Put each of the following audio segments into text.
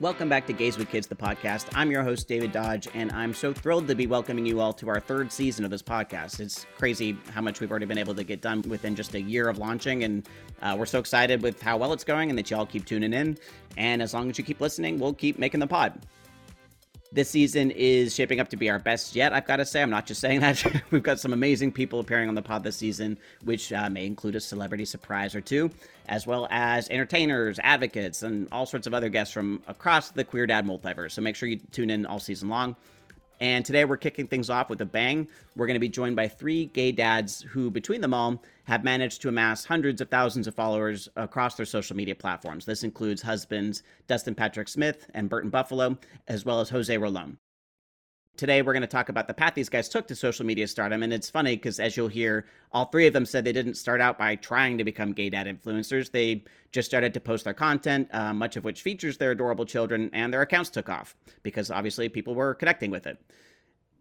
Welcome back to Gays with Kids, the podcast. I'm your host, David Dodge, and I'm so thrilled to be welcoming you all to our third season of this podcast. It's crazy how much we've already been able to get done within just a year of launching, and uh, we're so excited with how well it's going and that y'all keep tuning in. And as long as you keep listening, we'll keep making the pod this season is shaping up to be our best yet. I've got to say, I'm not just saying that. We've got some amazing people appearing on the pod this season, which uh, may include a celebrity surprise or two, as well as entertainers, advocates, and all sorts of other guests from across the Queer Dad multiverse. So make sure you tune in all season long. And today we're kicking things off with a bang. We're going to be joined by three gay dads who, between them all, have managed to amass hundreds of thousands of followers across their social media platforms. This includes husbands Dustin Patrick Smith and Burton Buffaloe, as well as Jose Rolon. Today, we're going to talk about the path these guys took to social media stardom. And it's funny because, as you'll hear, all three of them said they didn't start out by trying to become gay dad influencers. They just started to post their content, uh, much of which features their adorable children, and their accounts took off because obviously people were connecting with it.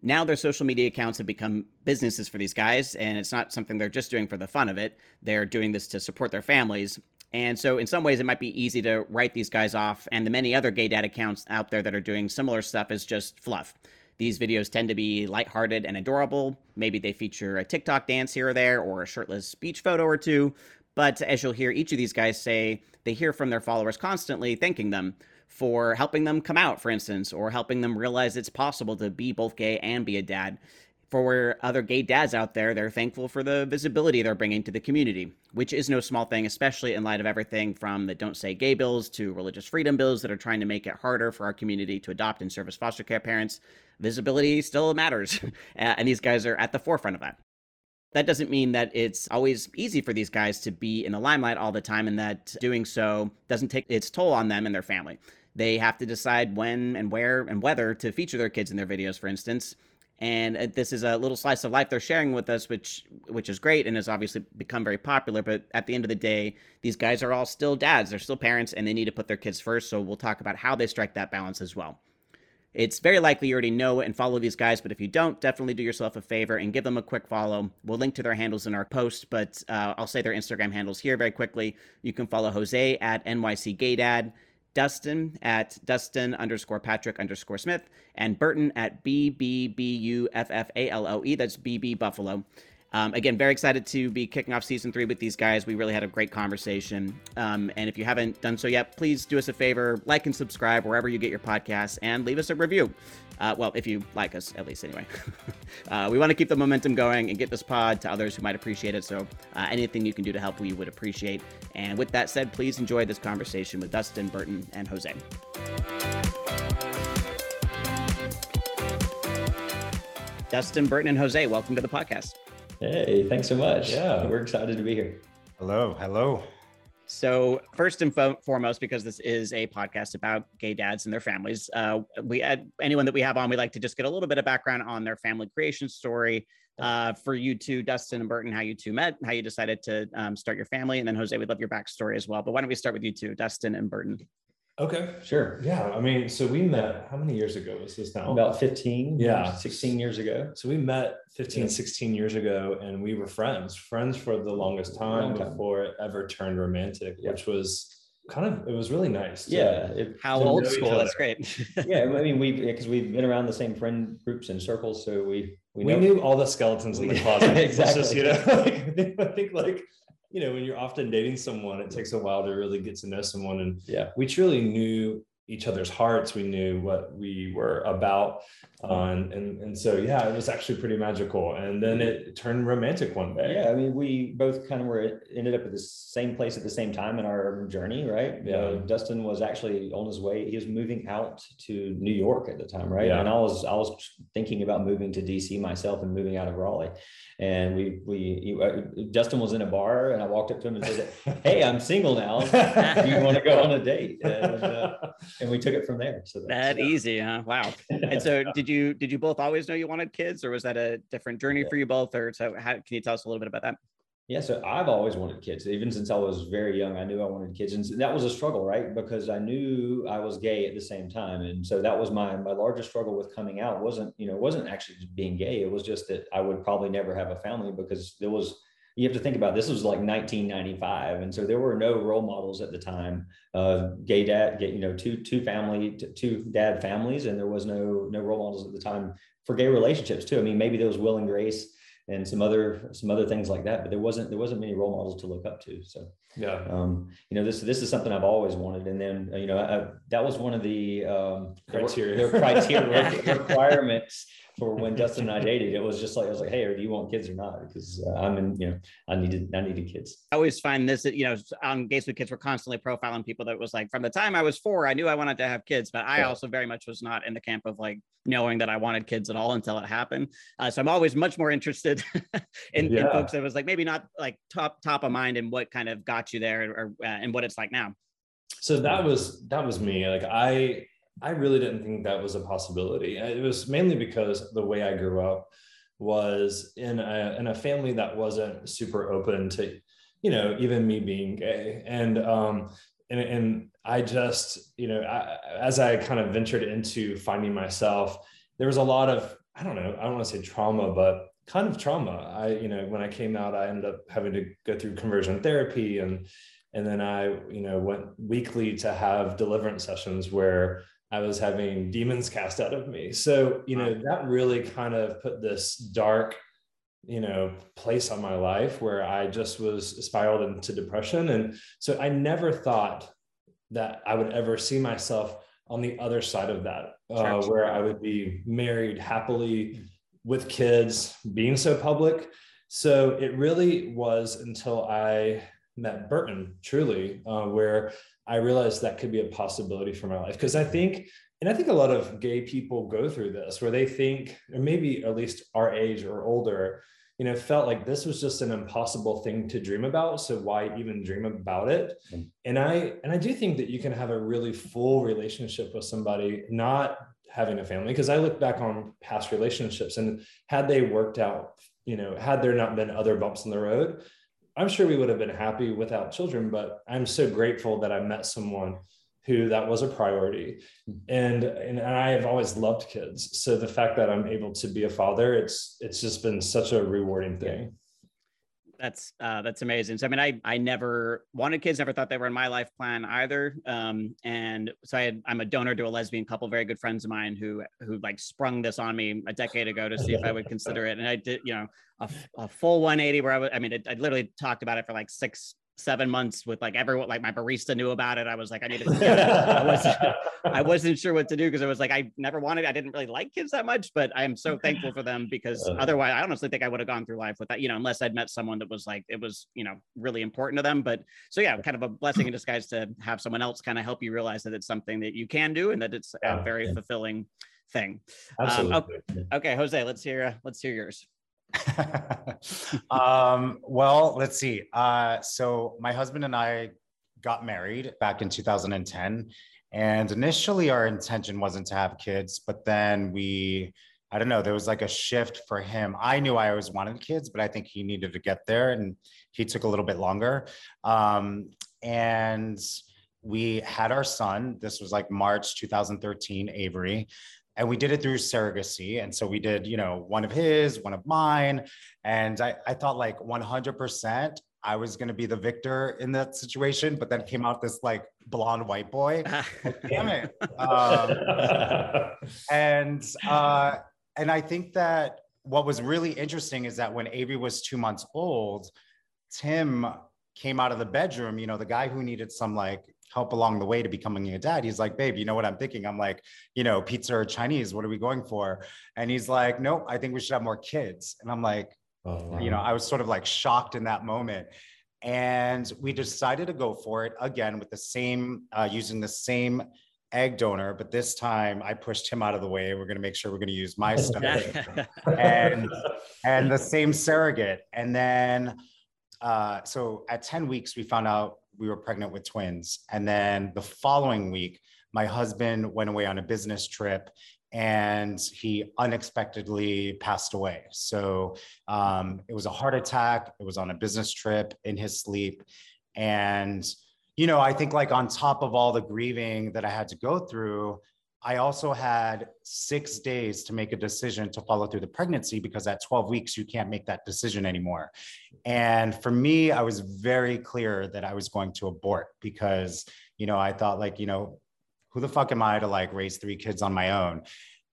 Now, their social media accounts have become businesses for these guys, and it's not something they're just doing for the fun of it. They're doing this to support their families. And so, in some ways, it might be easy to write these guys off and the many other gay dad accounts out there that are doing similar stuff as just fluff. These videos tend to be lighthearted and adorable. Maybe they feature a TikTok dance here or there or a shirtless beach photo or two. But as you'll hear each of these guys say, they hear from their followers constantly thanking them for helping them come out, for instance, or helping them realize it's possible to be both gay and be a dad for other gay dads out there, they're thankful for the visibility they're bringing to the community, which is no small thing, especially in light of everything from the Don't Say Gay bills to religious freedom bills that are trying to make it harder for our community to adopt and serve as foster care parents. Visibility still matters, and these guys are at the forefront of that. That doesn't mean that it's always easy for these guys to be in the limelight all the time, and that doing so doesn't take its toll on them and their family. They have to decide when and where and whether to feature their kids in their videos, for instance, and uh, this is a little slice of life they're sharing with us which which is great and has obviously become very popular but at the end of the day these guys are all still dads they're still parents and they need to put their kids first so we'll talk about how they strike that balance as well. It's very likely you already know and follow these guys but if you don't definitely do yourself a favor and give them a quick follow. We'll link to their handles in our post but uh, i'll say their instagram handles here very quickly. You can follow jose at nyc gaydad Dustin at Dustin underscore Patrick underscore Smith, and Burton at B B B U F F A L O E. That's BB Buffaloe. Um, again, very excited to be kicking off season three with these guys. We really had a great conversation. Um, and if you haven't done so yet, please do us a favor, like and subscribe wherever you get your podcasts, and leave us a review. Uh, well, if you like us, at least anyway. uh, we want to keep the momentum going and get this pod to others who might appreciate it. So uh, anything you can do to help, we would appreciate. And with that said, please enjoy this conversation with Dustin, Burton, and Jose. Dustin, Burton, and Jose, welcome to the podcast. Hey, thanks so much. Yeah, we're excited to be here. Hello, hello. So first and fo- foremost, because this is a podcast about gay dads and their families, uh, we had anyone that we have on, we like to just get a little bit of background on their family creation story. Uh, for you two, Dustin and Burton, how you two met, how you decided to um, start your family, and then Jose, we'd love your backstory as well. But why don't we start with you two, Dustin and Burton? Okay, sure. Yeah. I mean, so we met, how many years ago was this now? About 15, yeah, 16 years ago. So we met 15, yeah. 16 years ago and we were friends, friends for the longest time, time. before it ever turned romantic, yeah. which was kind of, it was really nice. To, yeah. It, how old school. That's great. yeah. I mean, we, because we've been around the same friend groups and circles. So we, we, we knew all the skeletons in the closet. exactly. Just, you know, like, I think like, you know, when you're often dating someone, it takes a while to really get to know someone. And yeah, we truly knew each other's hearts. We knew what we were about. Uh, and, and, and so, yeah, it was actually pretty magical. And then it turned romantic one day. Yeah. I mean, we both kind of were ended up at the same place at the same time in our journey, right? Yeah. Uh, Dustin was actually on his way. He was moving out to New York at the time, right? Yeah. And I was, I was thinking about moving to DC myself and moving out of Raleigh. And we, we, uh, Dustin was in a bar and I walked up to him and said, Hey, I'm single now. Do you want to go on a date? And, uh, and we took it from there. So that yeah. easy, huh? Wow. and so did you did you both always know you wanted kids, or was that a different journey yeah. for you both? Or so how can you tell us a little bit about that? Yeah, so I've always wanted kids. Even since I was very young, I knew I wanted kids, and that was a struggle, right? Because I knew I was gay at the same time, and so that was my my largest struggle with coming out. wasn't you know wasn't actually being gay. It was just that I would probably never have a family because there was you have to think about this was like 1995 and so there were no role models at the time uh, gay dad you know two two family two dad families and there was no no role models at the time for gay relationships too. I mean maybe there was will and grace and some other some other things like that but there wasn't there wasn't many role models to look up to so. Yeah. Um, you know this this is something i've always wanted and then you know I, that was one of the um, criteria. the, the criteria requirements for when Dustin and I dated, it was just like I was like, "Hey, do you want kids or not?" Because uh, I'm in, you know, I needed I needed kids. I always find this, you know, on Gays with Kids, we're constantly profiling people that was like, from the time I was four, I knew I wanted to have kids, but I yeah. also very much was not in the camp of like knowing that I wanted kids at all until it happened. Uh, so I'm always much more interested in, yeah. in, folks that was like maybe not like top top of mind and what kind of got you there, or uh, and what it's like now. So that was that was me. Like I I really didn't think that was a possibility. It was mainly because the way I grew up was in a in a family that wasn't super open to, you know, even me being gay. And um and, and I just, you know, I, as I kind of ventured into finding myself, there was a lot of, I don't know, I don't want to say trauma, but kind of trauma. I, you know, when I came out, I ended up having to go through conversion therapy and and then I, you know, went weekly to have deliverance sessions where I was having demons cast out of me. So, you know, that really kind of put this dark, you know, place on my life where I just was spiraled into depression. And so I never thought that I would ever see myself on the other side of that, uh, where I would be married happily with kids, being so public. So it really was until I met Burton, truly, uh, where I realized that could be a possibility for my life. Because I think, and I think a lot of gay people go through this where they think, or maybe at least our age or older, you know, felt like this was just an impossible thing to dream about. So why even dream about it? Mm. And I and I do think that you can have a really full relationship with somebody, not having a family. Because I look back on past relationships and had they worked out, you know, had there not been other bumps in the road, I'm sure we would have been happy without children, but I'm so grateful that I met someone who that was a priority. Mm-hmm. And, and, and I have always loved kids. So the fact that I'm able to be a father, it's it's just been such a rewarding thing. That's uh, that's amazing. So I mean, I I never wanted kids, never thought they were in my life plan either. Um, and so I had, I'm a donor to a lesbian couple, very good friends of mine who who like sprung this on me a decade ago to see if I would consider it. And I did, you know, a, a full 180 where I was, I mean, it, I literally talked about it for like six seven months with like everyone, like my barista knew about it. I was like, I need to, I wasn't, I wasn't sure what to do because I was like, I never wanted, I didn't really like kids that much, but I am so thankful for them because uh. otherwise I honestly think I would have gone through life with that, you know, unless I'd met someone that was like, it was, you know, really important to them. But so yeah, kind of a blessing in disguise to have someone else kind of help you realize that it's something that you can do and that it's a very fulfilling thing. Um, okay, okay, Jose, let's hear, uh, let's hear yours. um, well, let's see. Uh, so my husband and I got married back in 2010. And initially, our intention wasn't to have kids, but then we, I don't know, there was like a shift for him. I knew I always wanted kids, but I think he needed to get there and he took a little bit longer. Um, and we had our son. This was like March 2013, Avery and we did it through surrogacy. And so we did you know one of his one of mine. And i, I thought like 100% i was going to be the victor in that situation but then came out this like blonde white boy. Damn it. Um, and uh, and i think that what was really interesting is that when avery was two months old tim came out of the bedroom you know the guy who needed some like help along the way to becoming a dad. He's like, babe, you know what I'm thinking? I'm like, you know, pizza or Chinese, what are we going for? And he's like, nope, I think we should have more kids. And I'm like, oh, wow. you know, I was sort of like shocked in that moment. And we decided to go for it again with the same, uh, using the same egg donor, but this time I pushed him out of the way. We're going to make sure we're going to use my stuff and and the same surrogate. And then, uh, so at ten weeks, we found out we were pregnant with twins. And then the following week, my husband went away on a business trip and he unexpectedly passed away. So um, it was a heart attack. It was on a business trip in his sleep. And, you know, I think like on top of all the grieving that I had to go through, I also had six days to make a decision to follow through the pregnancy because at 12 weeks, you can't make that decision anymore. And for me, I was very clear that I was going to abort because, you know, I thought, like, you know, who the fuck am I to like raise three kids on my own?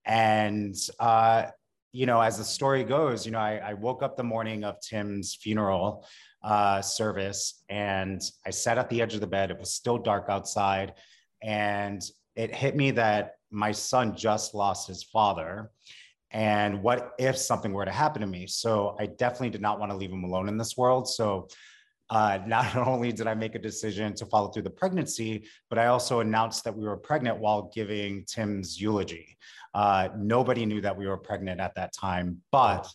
And, uh, you know, as the story goes, you know, I, I woke up the morning of Tim's funeral uh, service and I sat at the edge of the bed. It was still dark outside. And it hit me that my son just lost his father. And what if something were to happen to me? So I definitely did not want to leave him alone in this world. So uh, not only did I make a decision to follow through the pregnancy, but I also announced that we were pregnant while giving Tim's eulogy. Uh, nobody knew that we were pregnant at that time, but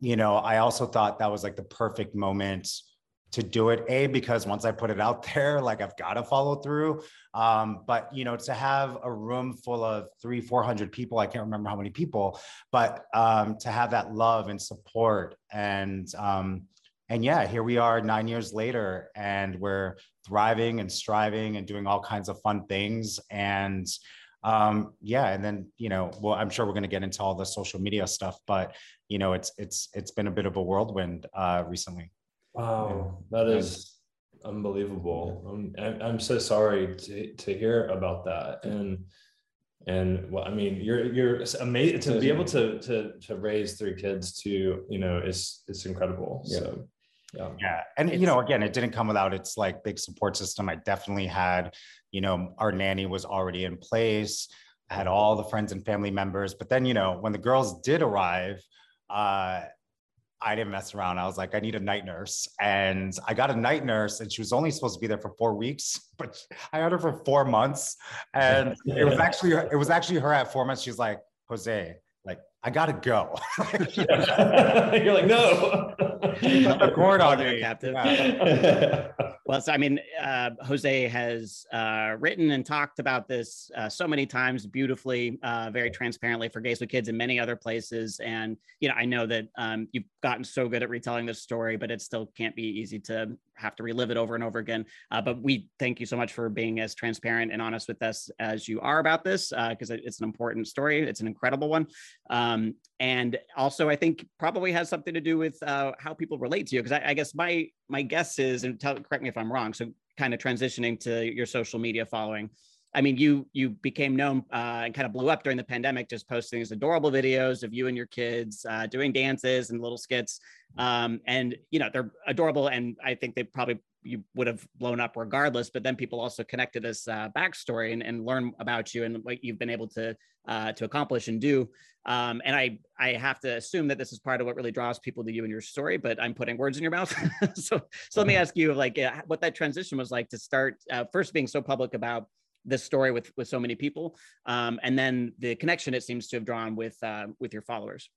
you know, I also thought that was like the perfect moment to do it a because once i put it out there like i've got to follow through. Um, but you know to have a room full of three four hundred people i can't remember how many people but um, to have that love and support and um, and yeah here we are nine years later and we're thriving and striving and doing all kinds of fun things. And um, yeah and then you know well i'm sure we're going to get into all the social media stuff but you know it's it's it's been a bit of a whirlwind uh, recently Wow, that is unbelievable. I'm, I'm so sorry to, to hear about that. And and well, I mean, you're you're amazing to be able to to to raise three kids to you know is it's incredible. Yeah. So yeah, yeah, and it's, you know, again, it didn't come without its like big support system. I definitely had, you know, our nanny was already in place. I had all the friends and family members, but then you know, when the girls did arrive, uh, I didn't mess around. I was like, I need a night nurse. And I got a night nurse, and she was only supposed to be there for four weeks, but I had her for four months. And it was actually it was actually her at four months. She's like, Jose, I gotta go. You're like, no. the cord on me. Captain. Yeah. well, so I mean, uh, Jose has uh, written and talked about this uh, so many times, beautifully, uh, very transparently for Gays with Kids and many other places. And you know, I know that um, you've gotten so good at retelling this story, but it still can't be easy to have to relive it over and over again. Uh, but we thank you so much for being as transparent and honest with us as you are about this, because uh, it's an important story. It's an incredible one. Um, and also, I think probably has something to do with uh, how people relate to you. Because I, I, guess my my guess is, and tell, correct me if I'm wrong. So, kind of transitioning to your social media following. I mean, you you became known uh, and kind of blew up during the pandemic, just posting these adorable videos of you and your kids uh, doing dances and little skits, um, and you know they're adorable. And I think they probably you would have blown up regardless. But then people also connected this uh, backstory and, and learn about you and what you've been able to uh, to accomplish and do. Um, and I I have to assume that this is part of what really draws people to you and your story. But I'm putting words in your mouth. so so let me ask you like uh, what that transition was like to start uh, first being so public about this story with with so many people um, and then the connection it seems to have drawn with uh, with your followers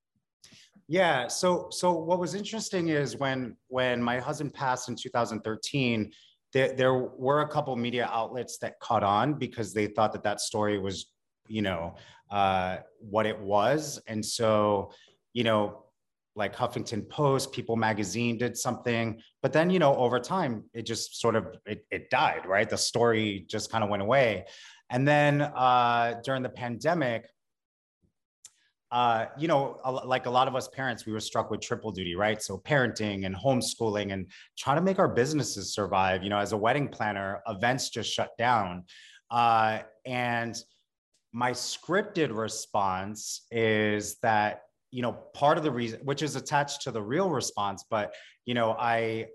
yeah so so what was interesting is when when my husband passed in 2013 there, there were a couple media outlets that caught on because they thought that that story was you know uh, what it was and so you know like Huffington Post, People Magazine did something, but then you know over time it just sort of it, it died, right? The story just kind of went away, and then uh, during the pandemic, uh, you know, like a lot of us parents, we were struck with triple duty, right? So parenting and homeschooling and trying to make our businesses survive. You know, as a wedding planner, events just shut down, uh, and my scripted response is that you know part of the reason which is attached to the real response but you know i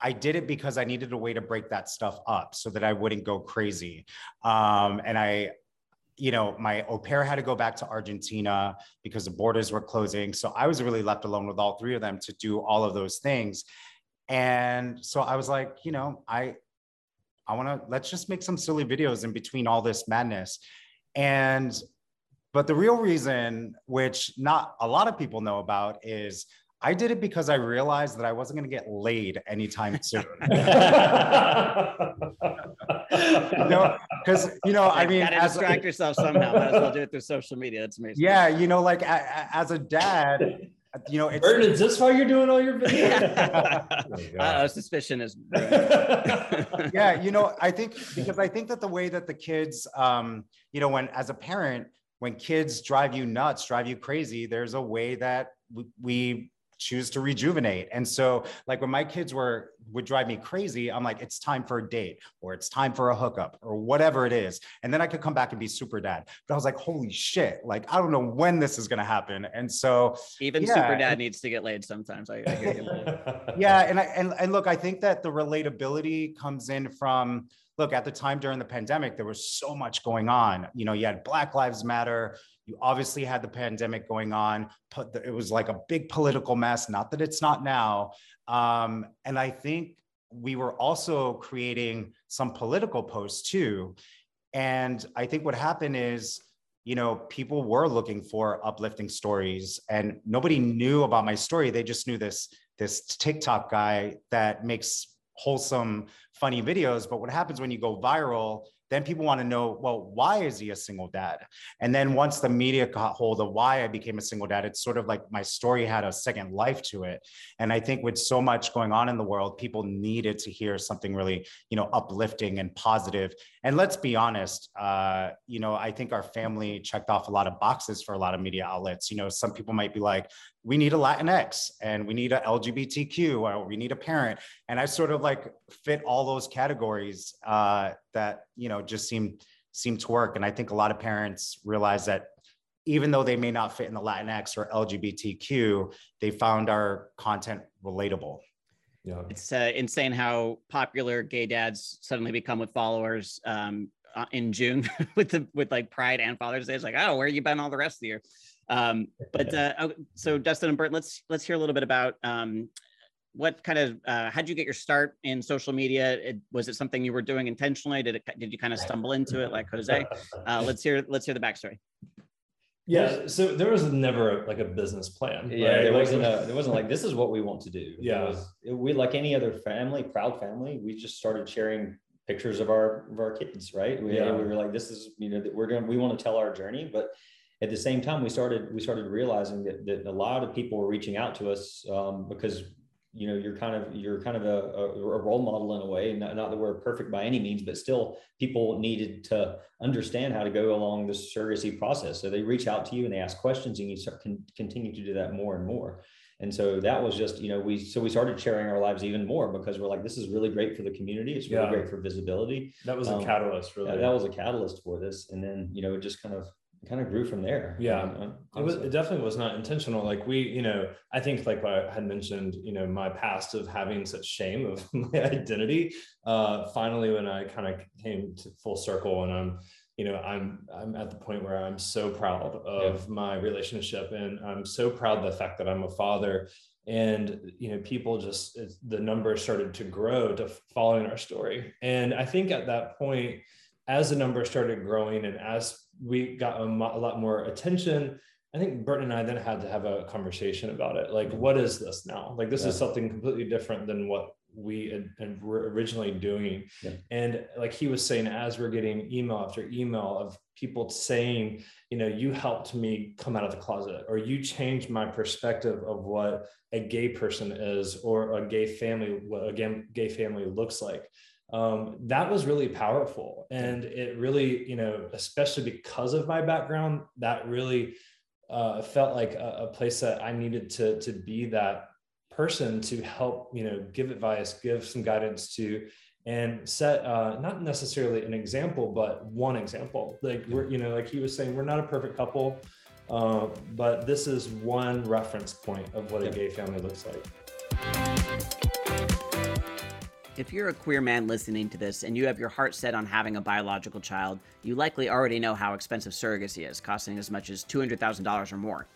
i did it because i needed a way to break that stuff up so that i wouldn't go crazy um, and i you know my au pair had to go back to argentina because the borders were closing. So i was really left alone with all three of them to do all of those things. And so i was like you know i i want to let's just make some silly videos in between all this madness. And but the real reason, which not a lot of people know about, is I did it because I realized that I wasn't going to get laid anytime soon. you know, because you know, I mean, as distract yourself somehow. Might as well do it through social media. That's amazing. Yeah, you know, like as a dad, you know, it's Burton, is this why you're doing all your videos? Oh uh, suspicion is. yeah, you know, I think because I think that the way that the kids, um, you know, when as a parent, when kids drive you nuts, drive you crazy, there's a way that we, we choose to rejuvenate. And so like when my kids were would drive me crazy, I'm like, it's time for a date or it's time for a hookup or whatever it is. And then I could come back and be super dad. But I was like, holy shit, like I don't know when this is gonna happen. And so even yeah, super dad needs to get laid sometimes. I, I hear you. yeah. And I and, and look, I think that the relatability comes in from look at the time during the pandemic there was so much going on you know you had black lives matter you obviously had the pandemic going on. It was like a big political mess. Not that it's not now. Um, and I think we were also creating some political posts too. And I think what happened is, you know, people were looking for uplifting stories, and nobody knew about my story. They just knew this this TikTok guy that makes wholesome, funny videos. But what happens when you go viral then people want to know, well, why is he a single dad? And then once the media got hold of why I became a single dad, it's sort of like my story had a second life to it. And I think with so much going on in the world, people needed to hear something really, you know, uplifting and positive. And let's be honest, uh, you know, I think our family checked off a lot of boxes for a lot of media outlets. You know, some people might be like, we need a Latinx and we need a LGBTQ or we need a parent. And I sort of like fit all those categories uh, that, you know, just seem seem to work. And I think a lot of parents realize that even though they may not fit in the Latinx or LGBTQ, they found our content relatable. Yeah. It's uh, insane how popular gay dads suddenly become with followers um, uh, in June with the with like Pride and Father's Day. It's like, oh, where you been all the rest of the year? Um, but uh, oh, so Dustin and Bert, let's let's hear a little bit about um, what kind of uh, how did you get your start in social media? It, was it something you were doing intentionally? Did it did you kind of stumble into it like Jose? Uh, let's hear let's hear the backstory. Yeah, so there was never like a business plan. Yeah, right? there wasn't a there wasn't like this is what we want to do. Yeah, it was, it, we like any other family, proud family, we just started sharing pictures of our of our kids. Right? We, yeah. we were like, this is you know we're gonna we want to tell our journey, but at the same time, we started we started realizing that, that a lot of people were reaching out to us um, because you know you're kind of you're kind of a, a, role model in a way not, not, that we're perfect by any means but still people needed to understand how to go along this surrogacy process. So they reach out to you and they ask questions and you start, can continue to do that more and more. And so that was just you know we so we started sharing our lives even more because we're like this is really great for the community. It's really yeah. great for visibility. That was a um, catalyst really. that was a catalyst for this. And then you know it just kind of kind of grew from there. Yeah, it was. It definitely was not intentional. Like we, you know, I think like I had mentioned, you know, my past of having such shame of my identity. Uh, finally, when I kind of came to full circle, and I'm, you know, I'm I'm at the point where I'm so proud of yeah. my relationship, and I'm so proud of the fact that I'm a father. And you know, people just the numbers started to grow to following our story, and I think at that point, as the numbers started growing, and as we got a, mo- a lot more attention. I think Burton and I then had to have a conversation about it. Like, what is this now? Like, this yeah. is something completely different than what we had, had were originally doing. Yeah. And like he was saying, as we're getting email after email of people saying, you know, you helped me come out of the closet, or you changed my perspective of what a gay person is, or a gay family, what a gay family looks like um, that was really powerful. And it really you know especially because of my background that really uh, felt like a, a, place that i needed to to be that person to help you know give advice give some guidance to and set uh, not necessarily an example but one example. Like we're you know like he was saying we're not a perfect couple uh, but this is one reference point of what a gay family looks like if you're a queer man listening to this and you have your heart set on having a biological child, you likely already know how expensive surrogacy is, costing as much as $200,000 or more.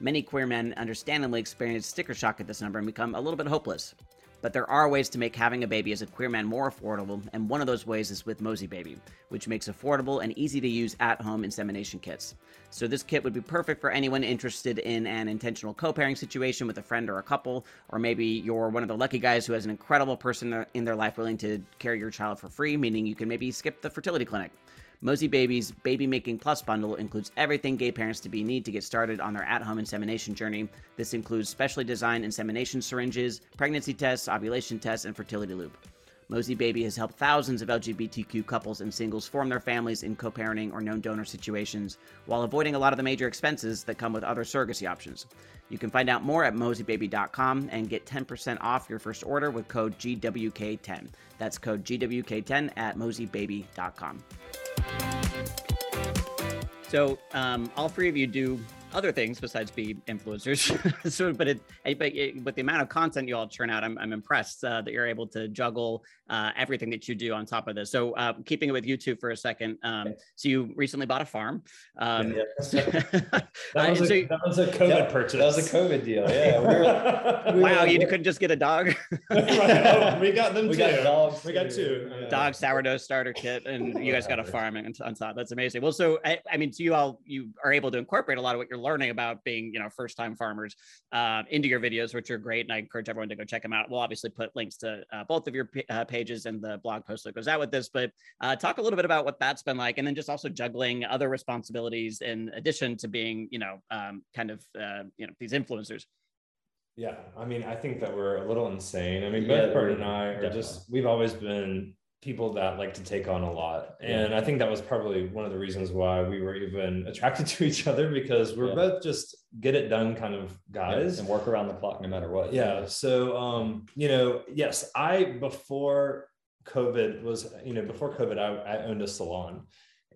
Many queer men understandably experience sticker shock at this number and become a little bit hopeless. But there are ways to make having a baby as a queer man more affordable, and one of those ways is with Mosey Baby, which makes affordable and easy to use at home insemination kits. So, this kit would be perfect for anyone interested in an intentional co parenting situation with a friend or a couple, or maybe you're one of the lucky guys who has an incredible person in their life willing to carry your child for free, meaning you can maybe skip the fertility clinic. Mosey Baby's Baby Making Plus bundle includes everything gay parents to be need to get started on their at home insemination journey. This includes specially designed insemination syringes, pregnancy tests, ovulation tests, and fertility lube. Mosey Baby has helped thousands of LGBTQ couples and singles form their families in co parenting or known donor situations while avoiding a lot of the major expenses that come with other surrogacy options. You can find out more at moseybaby.com and get 10% off your first order with code GWK10. That's code GWK10 at moseybaby.com. So, um, all three of you do other things besides be influencers. so, but it, but it, with the amount of content you all churn out, I'm, I'm impressed uh, that you're able to juggle uh, everything that you do on top of this. So, uh, keeping it with you two for a second. Um, so, you recently bought a farm. Um, yeah, yeah. that, was a, so, that, was a, COVID yeah, purchase. That was a COVID deal. Yeah. We were, we wow, were, you couldn't just get a dog. right. oh, we got them we too. Got dogs. We got two. Dog sourdough starter kit, and you guys got a farm on top. That's amazing. Well, so I, I mean, so you all you are able to incorporate a lot of what you're learning about being, you know, first time farmers uh, into your videos, which are great. And I encourage everyone to go check them out. We'll obviously put links to uh, both of your p- uh, pages and the blog post that goes out with this, but uh, talk a little bit about what that's been like. And then just also juggling other responsibilities in addition to being, you know, um, kind of, uh, you know, these influencers. Yeah, I mean, I think that we're a little insane. I mean, both yeah, Bert and I are definitely. just, we've always been people that like to take on a lot. And I think that was probably one of the reasons why we were even attracted to each other because we're yeah. both just get it done kind of guys yeah, and work around the clock no matter what. Yeah. So um, you know, yes, I before COVID was, you know, before COVID, I, I owned a salon.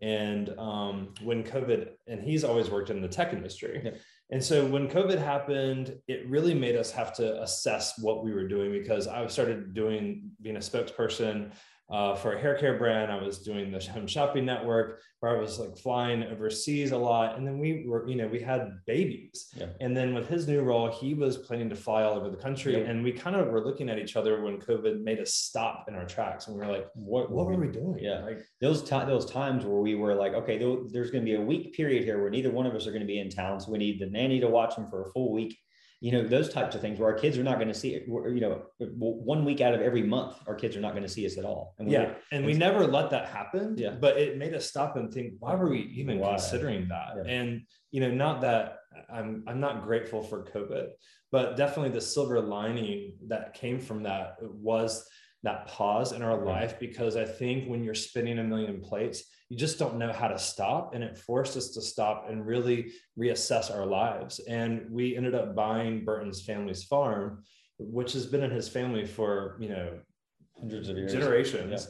And um, when COVID, and he's always worked in the tech industry. Yeah. And so when COVID happened, it really made us have to assess what we were doing because I started doing being a spokesperson uh, for a hair care brand. I was doing the home shopping network where I was like flying overseas a lot. And then we were, you know, we had babies. Yeah. And then with his new role, he was planning to fly all over the country. Yeah. And we kind of were looking at each other when COVID made us stop in our tracks. And we were like, what, what were we doing? Yeah. Like those, t- those times where we were like, okay, there's going to be a week period here where neither one of us are going to be in town. So we need the nanny to watch them for a full week you know those types of things where our kids are not going to see it. You know one week out of every month our kids are not going to see us at all. And yeah and we never let that happen yeah. but it made us stop and think why were we even why? considering that? Yeah. and you know not that i'm i'm not grateful for covid but definitely the silver lining that came from that was that pause in our life because I think when you're spinning a million plates, you just don't know how to stop. And it forced us to stop and really reassess our lives. And we ended up buying Burton's family's farm, which has been in his family for, you know, hundreds of years, generations.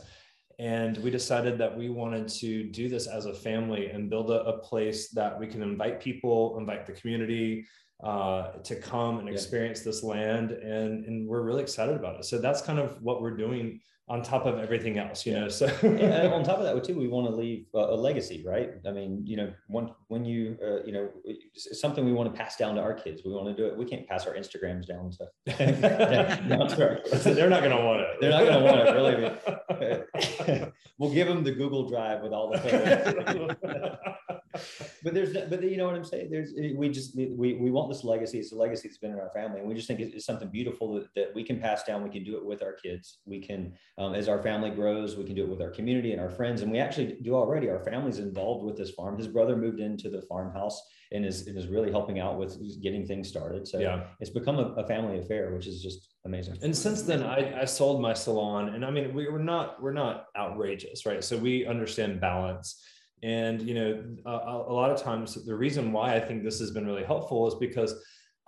Yeah. And we decided that we wanted to do this as a family and build a, a place that we can invite people, invite the community, uh, to come and experience yeah. this land and and we're really excited about it so that's kind of what we're doing on top of everything else you know so. Yeah, on top of that too we want to leave a legacy right? I mean you know when when you uh, you know something we want to pass down to our kids. We want to do it. We can't pass our instagrams down to, down to our, they're not going to want it. They're not going to want it really. We'll give them the google drive with all the photos but there's but you know what i'm saying? There's we just we, we want this legacy. It's a legacy that's been in our family. And we just think it's, something beautiful that, that we can pass down. We can do it with our kids. We can um, as our family grows we can do it with our community and our friends. And we actually do already. Our family's involved with this farm. His brother moved into the farmhouse and is, and is really helping out with getting things started. So yeah. it's become a, a family affair which is just amazing. And since then I, I sold my salon. And i mean we, we're not we're not outrageous right? So we understand balance and you know, a, a lot of times the reason why I think this has been really helpful is because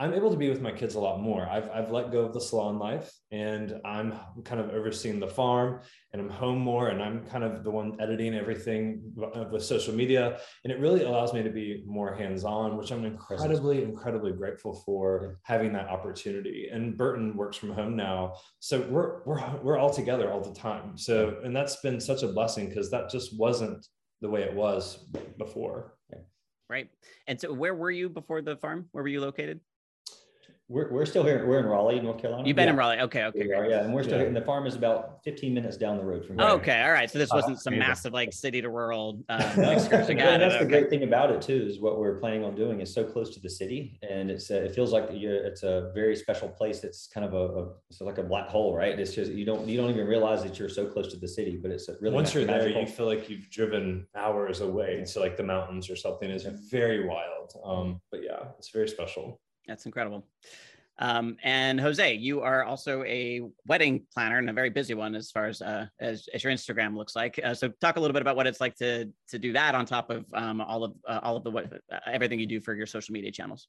I'm able to be with my kids a lot more. I've, I've let go of the salon life and I'm kind of overseeing the farm and I'm home more and I'm kind of the one editing everything with social media. And it really allows me to be more hands on, which I'm incredibly, incredibly grateful for having that opportunity. And Burton works from home now. So we're, we're, we're all together all the time. So, and that's been such a blessing because that just wasn't the way it was before. Right. And so where were you before the farm? Where were you located? We're, we're still here. We're in Raleigh, North Carolina. You've been yeah. in Raleigh. Okay. Okay. Are, yeah, and we're still Yeah. here. And the farm is about 15 minutes down the road from here. Okay. All right. So this Oh, wasn't some amazing. massive like city to rural uh, No, excursion. and that's it. the Okay. great thing about it too is what we're planning on doing is so close to the city and it's uh, it feels like you're, it's a very special place it's kind of a, a it's like a black hole right it's just you don't you don't even realize that you're so close to the city but it's really Once you're there, you feel like you've driven hours away to like the mountains or something. It's very wild. Um, but yeah, it's very special. That's incredible. Um, and Jose, you are also a wedding planner and a very busy one as far as uh, as, as your Instagram looks like. Uh, so talk a little bit about what it's like to to do that on top of um, all of uh, all of the what uh, everything you do for your social media channels.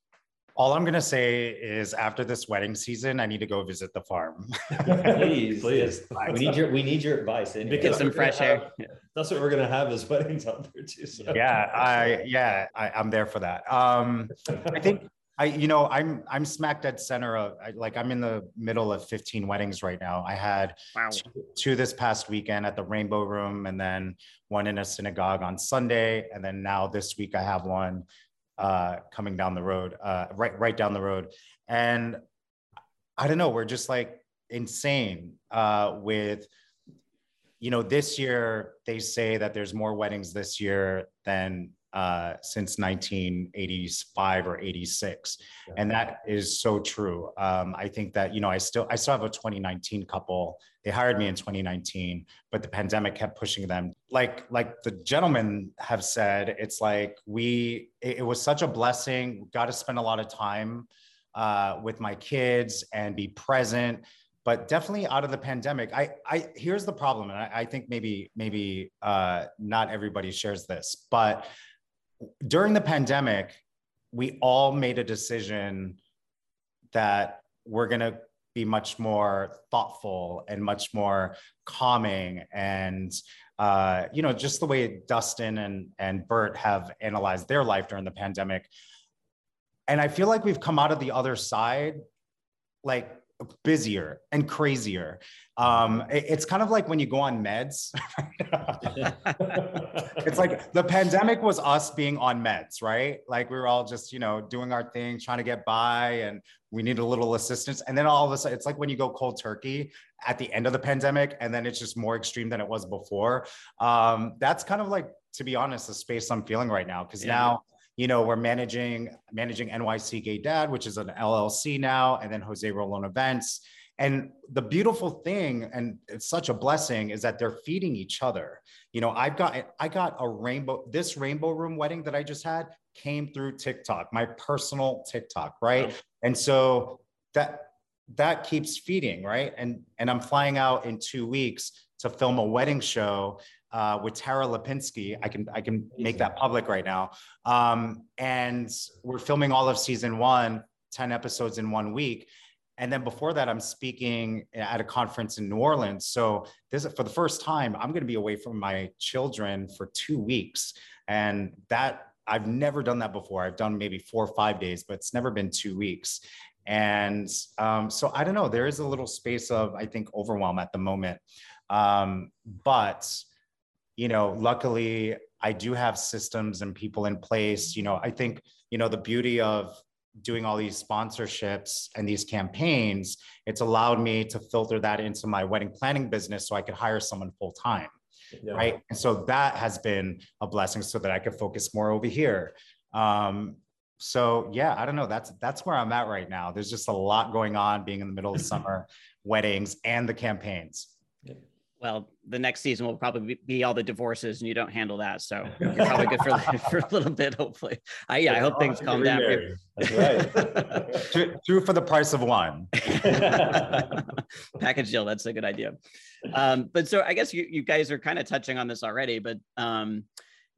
All I'm gonna say is after this wedding season, I need to go visit the farm. please Please. we need your we need your advice anyway. Get some fresh air. have- That's what we're gonna have is weddings out there too. So. yeah, I yeah, I, I'm there for that. Um, I think I, you know, I'm I'm smack dead center of I, like I'm in the middle of 15 weddings right now. I had Wow. two, two this past weekend at the Rainbow Room, and then one in a synagogue on Sunday, and then now this week I have one uh, coming down the road, uh, right right down the road, and I don't know, we're just like insane uh, with. You know, this year they say that there's more weddings this year than uh, since 1985 or 86 and that is so true. Um, i think that you know i still i still have a 2019 couple. They hired me in 2019 but the pandemic kept pushing them. Like like the gentlemen have said it's like we it, it was such a blessing. Got to spend a lot of time uh, with my kids and be present. But definitely out of the pandemic i i here's the problem and i, I think maybe maybe uh, not everybody shares this but during the pandemic, we all made a decision that we're going to be much more thoughtful and much more calming and uh, you know just the way dustin and and bert have analyzed their life during the pandemic. And i feel like we've come out of the other side like busier and crazier um, it- it's kind of like when you go on meds it's like the pandemic was us being on meds, right? Like we were all just, you know, doing our thing, trying to get by, and we need a little assistance. And then all of a sudden, it's like when you go cold turkey at the end of the pandemic, and then it's just more extreme than it was before. Um, that's kind of like, to be honest, the space I'm feeling right now. Cause Yeah. now, you know, we're managing managing NYC Gay Dad, which is an LLC now, and then Jose Rolon Events. And the beautiful thing, and it's such a blessing, is that they're feeding each other. You know, I've got I got a rainbow. This rainbow room wedding that I just had came through TikTok, my personal TikTok, right? And so that that keeps feeding, right? And and I'm flying out in two weeks to film a wedding show uh, with Tara Lipinski. I can I can make that public right now. Um, and we're filming all of season one, 10 episodes in one week. And then before that, I'm speaking at a conference in New Orleans. So this is for the first time, I'm going to be away from my children for two weeks. And that I've never done that before. I've done maybe four or five days, but it's never been two weeks. And um, so I don't know, there is a little space of, I think, overwhelm at the moment. Um, but, you know, luckily I do have systems and people in place. You know, I think, you know, the beauty of doing all these sponsorships and these campaigns, it's allowed me to filter that into my wedding planning business so I could hire someone full time Yeah. right? And so that has been a blessing so that i could focus more over here. Um so yeah i don't know. That's that's where i'm at right now. There's just a lot going on being in the middle of summer weddings and the campaigns Well, the next season will probably be all the divorces, and you don't handle that, so you're probably good for for a little bit. Hopefully, I yeah, I hope things calm down. That's right. two, two for the price of one package deal that's a good idea um, but so i guess you, you guys are kind of touching on this already but um,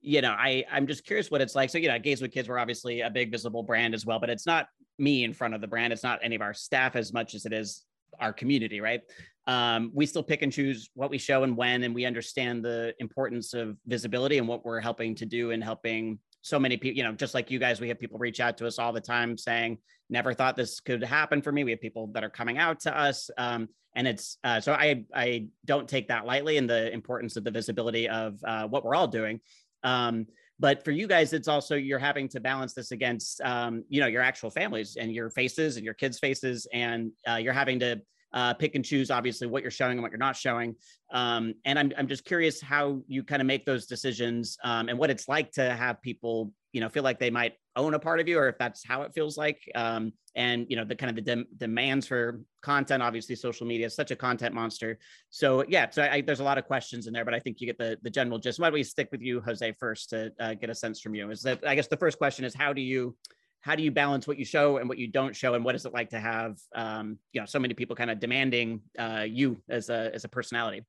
you know i i'm just curious what it's like so you know gays with kids we're obviously a big visible brand as well but it's not me in front of the brand it's not any of our staff as much as it is our community right? Um, we still pick and choose what we show and when and we understand the importance of visibility and what we're helping to do and helping so many people you know just like you guys we have people reach out to us all the time saying never thought this could happen for me. We have people that are coming out to us um, and it's uh, so i i don't take that lightly and the importance of the visibility of uh, what we're all doing. Um, but for you guys it's also you're having to balance this against um, you know your actual families and your faces and your kids faces and uh, you're having to uh, pick and choose obviously what you're showing and what you're not showing. Um, and I'm, I'm just curious how you kind of make those decisions um, and what it's like to have people you know feel like they might own a part of you or if that's how it feels like um, and you know the kind of the dem- demands for content obviously social media is such a content monster. So yeah so I, there's a lot of questions in there but i think you get the the general gist. Why don't we stick with you jose first to uh, get a sense from you? Is that i guess the first question is how do you how do you balance what you show and what you don't show and what is it like to have um, you know so many people kind of demanding uh, you as a as a personality?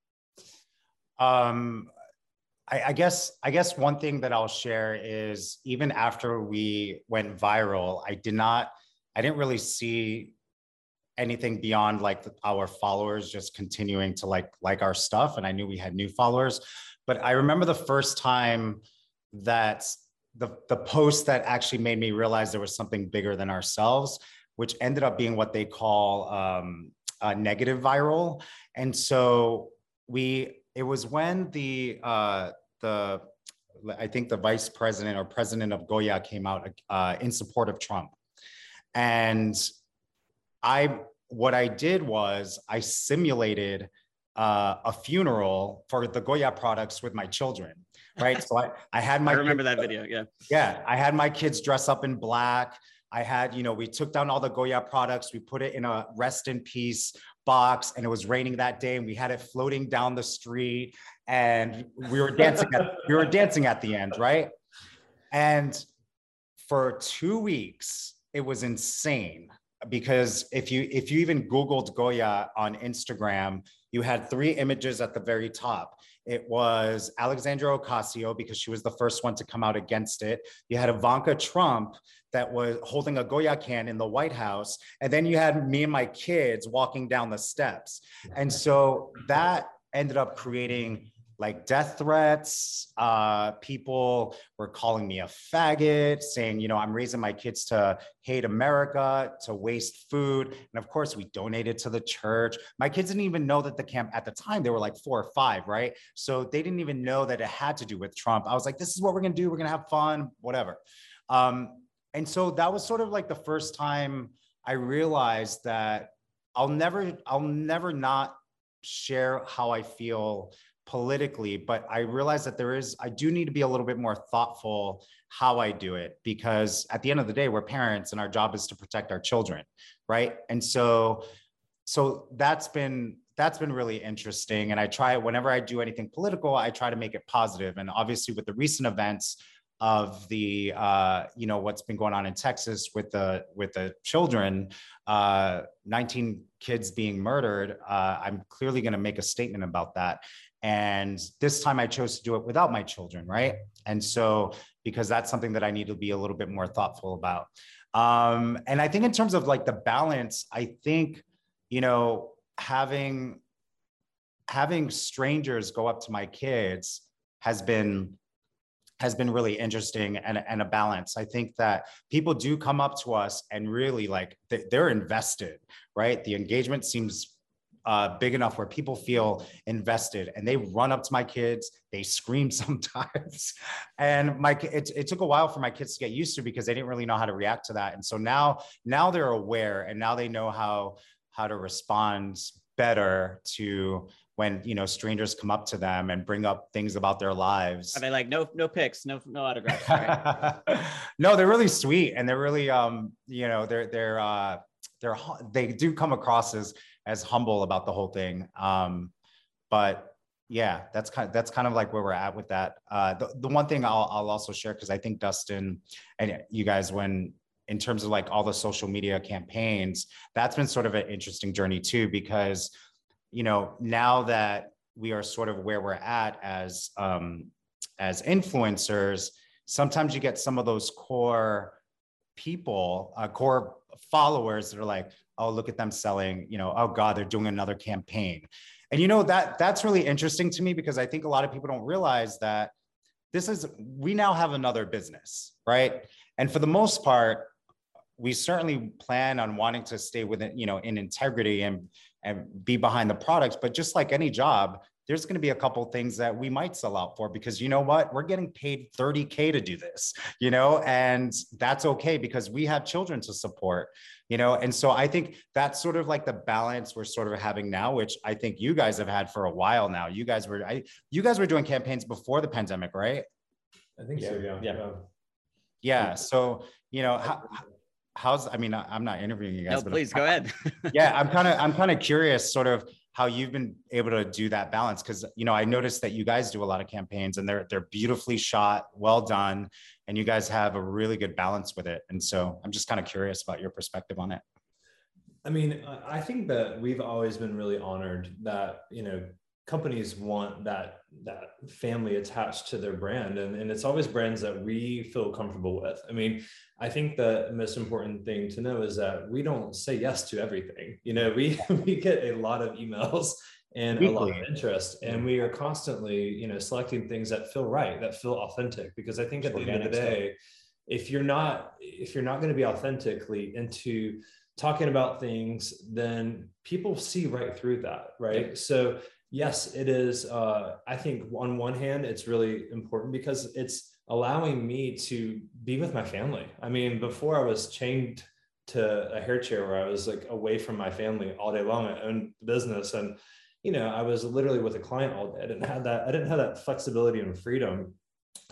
Um I, I guess I guess one thing that I'll share is even after we went viral, I did not I didn't really see anything beyond like our followers just continuing to like like our stuff and I knew we had new followers. But I remember the first time that the the post that actually made me realize there was something bigger than ourselves which ended up being what they call um, a negative viral. And so we it was when the uh, the I think the vice president or president of Goya came out uh, in support of Trump, and I what I did was I simulated uh, a funeral for the Goya products with my children. Right, so I, I had my I remember kids, that video. Yeah, yeah, I had my kids dress up in black. I had, you know, we took down all the Goya products, we put it in a rest in peace box, and it was raining that day, and we had it floating down the street, and we were dancing. At, we were dancing at the end, right? And for two weeks, it was insane because if you if you even googled goya on instagram you had three images at the very top it was alexandra ocasio because she was the first one to come out against it you had ivanka trump that was holding a goya can in the white house and then you had me and my kids walking down the steps and so that ended up creating like death threats. Uh, people were calling me a faggot, saying, you know, I'm raising my kids to hate America, to waste food. And of course, we donated to the church. My kids didn't even know that the camp at the time, they were like four or five, right? So they didn't even know that it had to do with Trump. I was like, this is what we're going to do. We're going to have fun, whatever. Um, and so that was sort of like the first time I realized that I'll never, I'll never not share how I feel politically, but I realize that there is, I do need to be a little bit more thoughtful how I do it because at the end of the day, we're parents and our job is to protect our children, right? And so, so that's been that's been really interesting. And I try whenever I do anything political, I try to make it positive. And obviously, with the recent events of the uh, you know what's been going on in Texas with the with the children, uh, 19 kids being murdered, uh, I'm clearly going to make a statement about that. And this time I chose to do it without my children, right? And so, because that's something that I need to be a little bit more thoughtful about. Um, and I think in terms of like the balance, I think, you know, having having strangers go up to my kids has been has been really interesting and, and a balance. I think that people do come up to us and really like they're invested, right? The engagement seems uh, big enough where people feel invested and they run up to my kids they scream sometimes. And my it, it took a while for my kids to get used to because they didn't really know how to react to that. And so now now they're aware and now they know how how to respond better to when you know strangers come up to them and bring up things about their lives. Are they like no no pics no no autographs right? no they're really sweet and they're really um you know they're they're uh they're they do come across as as humble about the whole thing. Um, but yeah, that's kind of, that's kind of like where we're at with that. Uh, the, the one thing I'll, I'll also share, cause I think Dustin and you guys, when in terms of like all the social media campaigns, that's been sort of an interesting journey too, because, you know, now that we are sort of where we're at as, um, as influencers, sometimes you get some of those core people, uh, core followers that are like, oh, look at them selling, you know, oh God, they're doing another campaign. And you know, that that's really interesting to me because I think a lot of people don't realize that this is we now have another business, right? And for the most part, we certainly plan on wanting to stay within, you know, in integrity and and be behind the products. But just like any job, there's going to be a couple things that we might sell out for because you know what? We're getting paid 30K to do this, you know, and that's okay because we have children to support, you know. And so I think that's sort of like the balance we're sort of having now, which I think you guys have had for a while now. You guys were, I, you guys were doing campaigns before the pandemic, right? I think Yeah, so. Yeah. yeah. Yeah. So, you know, how, how's, I mean, I- I'm not interviewing you guys, No, but please go ahead. yeah, I'm kind of I'm kind of curious, sort of how you've been able to do that balance because you know I noticed that you guys do a lot of campaigns and they're they're beautifully shot, well done, and you guys have a really good balance with it. And so I'm just kind of curious about your perspective on it. I mean, I I think that we've always been really honored that you know companies want that that family attached to their brand, and, and it's always brands that we feel comfortable with. I mean, I think the most important thing to know is that we don't say yes to everything. You know, we we get a lot of emails and a lot of interest, and we are constantly you know selecting things that feel right, that feel authentic. Because I think at the end of the day, if you're not if you're not going to be authentically into talking about things, then people see right through that, right? So yes, it is. Uh, I think on one hand, it's really important because it's allowing me to be with my family. I mean, before I was chained to a hair chair where I was like away from my family all day long. I owned business and you know, I was literally with a client all day. I didn't have that, I didn't have that flexibility and freedom.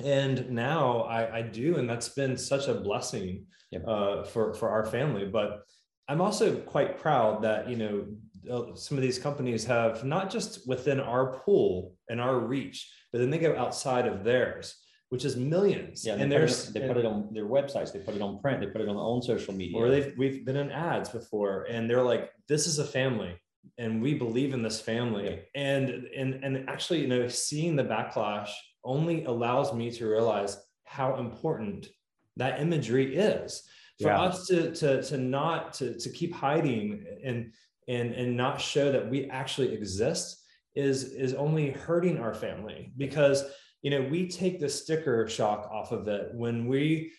And now I, I do, and that's been such a blessing Yep. uh, for for our family. But I'm also quite proud that you know Uh, some of these companies have not just within our pool and our reach, but then they go outside of theirs, which is millions. Yeah, and they, put there's it, they put it on their websites, they put it on print, they put it on their own social media. or they've we've been in ads before and they're like this is a family and we believe in this family Yeah. and and and actually you know seeing the backlash only allows me to realize how important that imagery is for Yeah. us to to to not to to keep hiding and and and not show that we actually exist is is only hurting our family because you know we take the sticker shock off of it when we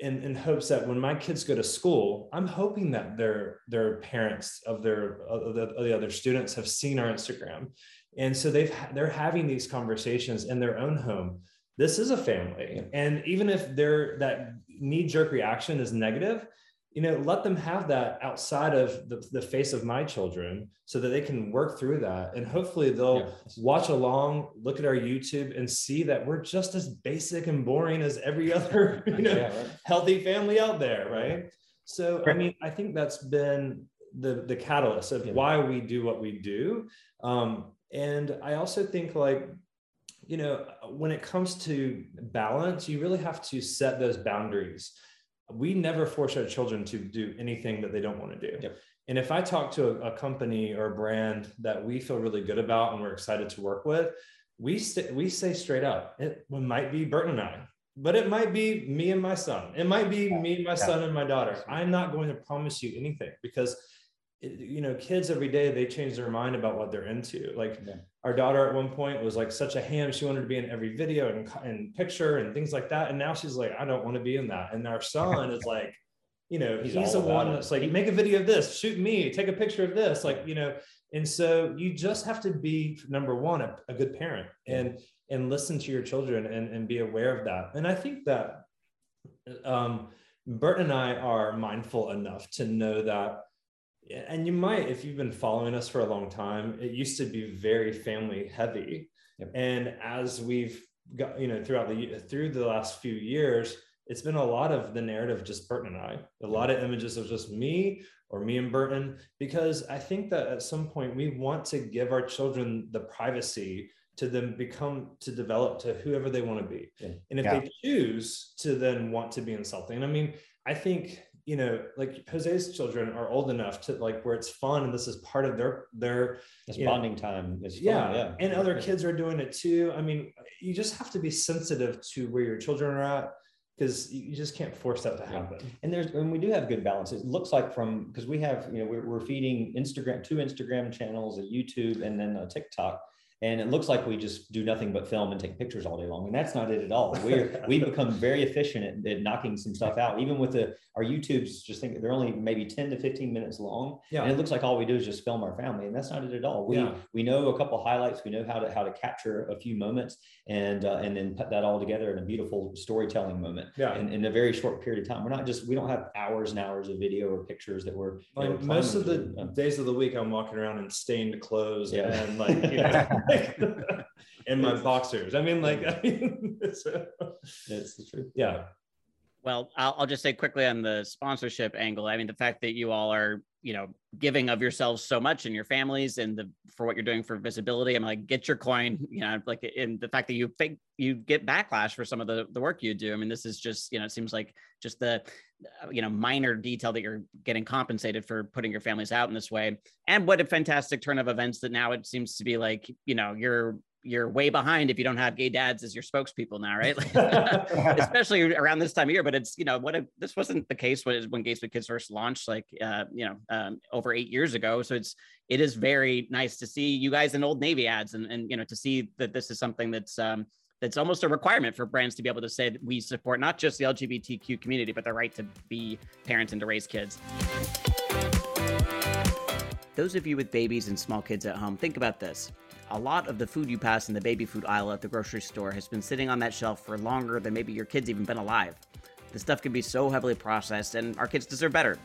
in, in hopes that when my kids go to school, I'm hoping that their their parents of their of the, of the other students have seen our Instagram, and so they've they're having these conversations in their own home. This is a family, and even if their that knee jerk reaction is negative, you know, let them have that outside of the, the face of my children, so that they can work through that, and hopefully they'll Yeah. watch along, look at our YouTube, and see that we're just as basic and boring as every other, you know, Yeah, right. healthy family out there, right? So I mean, I think that's been the the catalyst of Yeah. why we do what we do. Um, and I also think like, you know, when it comes to balance, you really have to set those boundaries. We never force our children to do anything that they don't want to do. Yep. And if I talk to a, a company or a brand that we feel really good about and we're excited to work with, we st- we say straight up, it might be Burton and I, but it might be me and my son. It might be me, my son, and my daughter. I'm not going to promise you anything because, it- you know, kids every day they change their mind about what they're into. Like Yeah. Our daughter at one point was like such a ham; she wanted to be in every video and, and picture and things like that. And now she's like, I don't want to be in that. And our son is like, you know, he's, He's the one it. that's like, make a video of this, shoot me, take a picture of this, like you know. And so you just have to be number one a, a good parent and and listen to your children and, and be aware of that. And I think that um, Bert and I are mindful enough to know that, and you might, if you've been following us for a long time, it used to be very family heavy. Yep. And as we've got, you know, throughout the through the last few years, it's been a lot of the narrative just Burton and I, a lot of images of just me or me and Burton, because I think that at some point we want to give our children the privacy to them become to develop to whoever they want to be. Yeah. And if Yeah. they choose to then want to be in something, I mean, I think you know, like Jose's children are old enough to like where it's fun and this is part of their their It's you know, bonding time. It's fun, yeah, yeah. and other kids are doing it too. I mean, you just have to be sensitive to where your children are at because you just can't force that to Yeah. happen. And there's, and we do have good balance. It looks like from, because we have, you know, we're, we're feeding Instagram, two Instagram channels, a YouTube, and then a TikTok. And it looks like we just do nothing but film and take pictures all day long and that's not it at all. We're we become very efficient at, at, knocking some stuff out. Even with the our youtube's just think they're only maybe 10 to 15 minutes long. Yeah. And it looks like all we do is just film our family and that's not it at all. We yeah. we know a couple highlights. We know how to how to capture a few moments and uh, and then put that all together in a beautiful storytelling moment yeah. in, in a very short period of time. We're not just we don't have hours and hours of video or pictures that we're like most of the uh, days of the week i'm walking around in stained clothes yeah. and like you know, in my boxers. I mean, like, I mean, it's, it's the truth. Yeah. Well, I'll, I'll just say quickly on the sponsorship angle. I mean, the fact that you all are, you know, giving of yourselves so much and your families and the for what you're doing for visibility. I'm like, get your coin, you know, like in the fact that you think you get backlash for some of the the work you do. I mean, this is just, you know, it seems like just the you know minor detail that you're getting compensated for putting your families out in this way and what a fantastic turn of events that now it seems to be like you know you're you're way behind if you don't have gay dads as your spokespeople now, right? Especially around this time of year. But it's you know what if this wasn't the case when when Gays with Kids first launched, like uh, you know um, over eight years ago. So it's it is very nice to see you guys in Old Navy ads, and and you know to see that this is something that's um, that's almost a requirement for brands to be able to say that we support not just the LGBTQ community, but the right to be parents and to raise kids. Those of you with babies and small kids at home, think about this. A lot of the food you pass in the baby food aisle at the grocery store has been sitting on that shelf for longer than maybe your kids even been alive. The stuff can be so heavily processed, and our kids deserve better.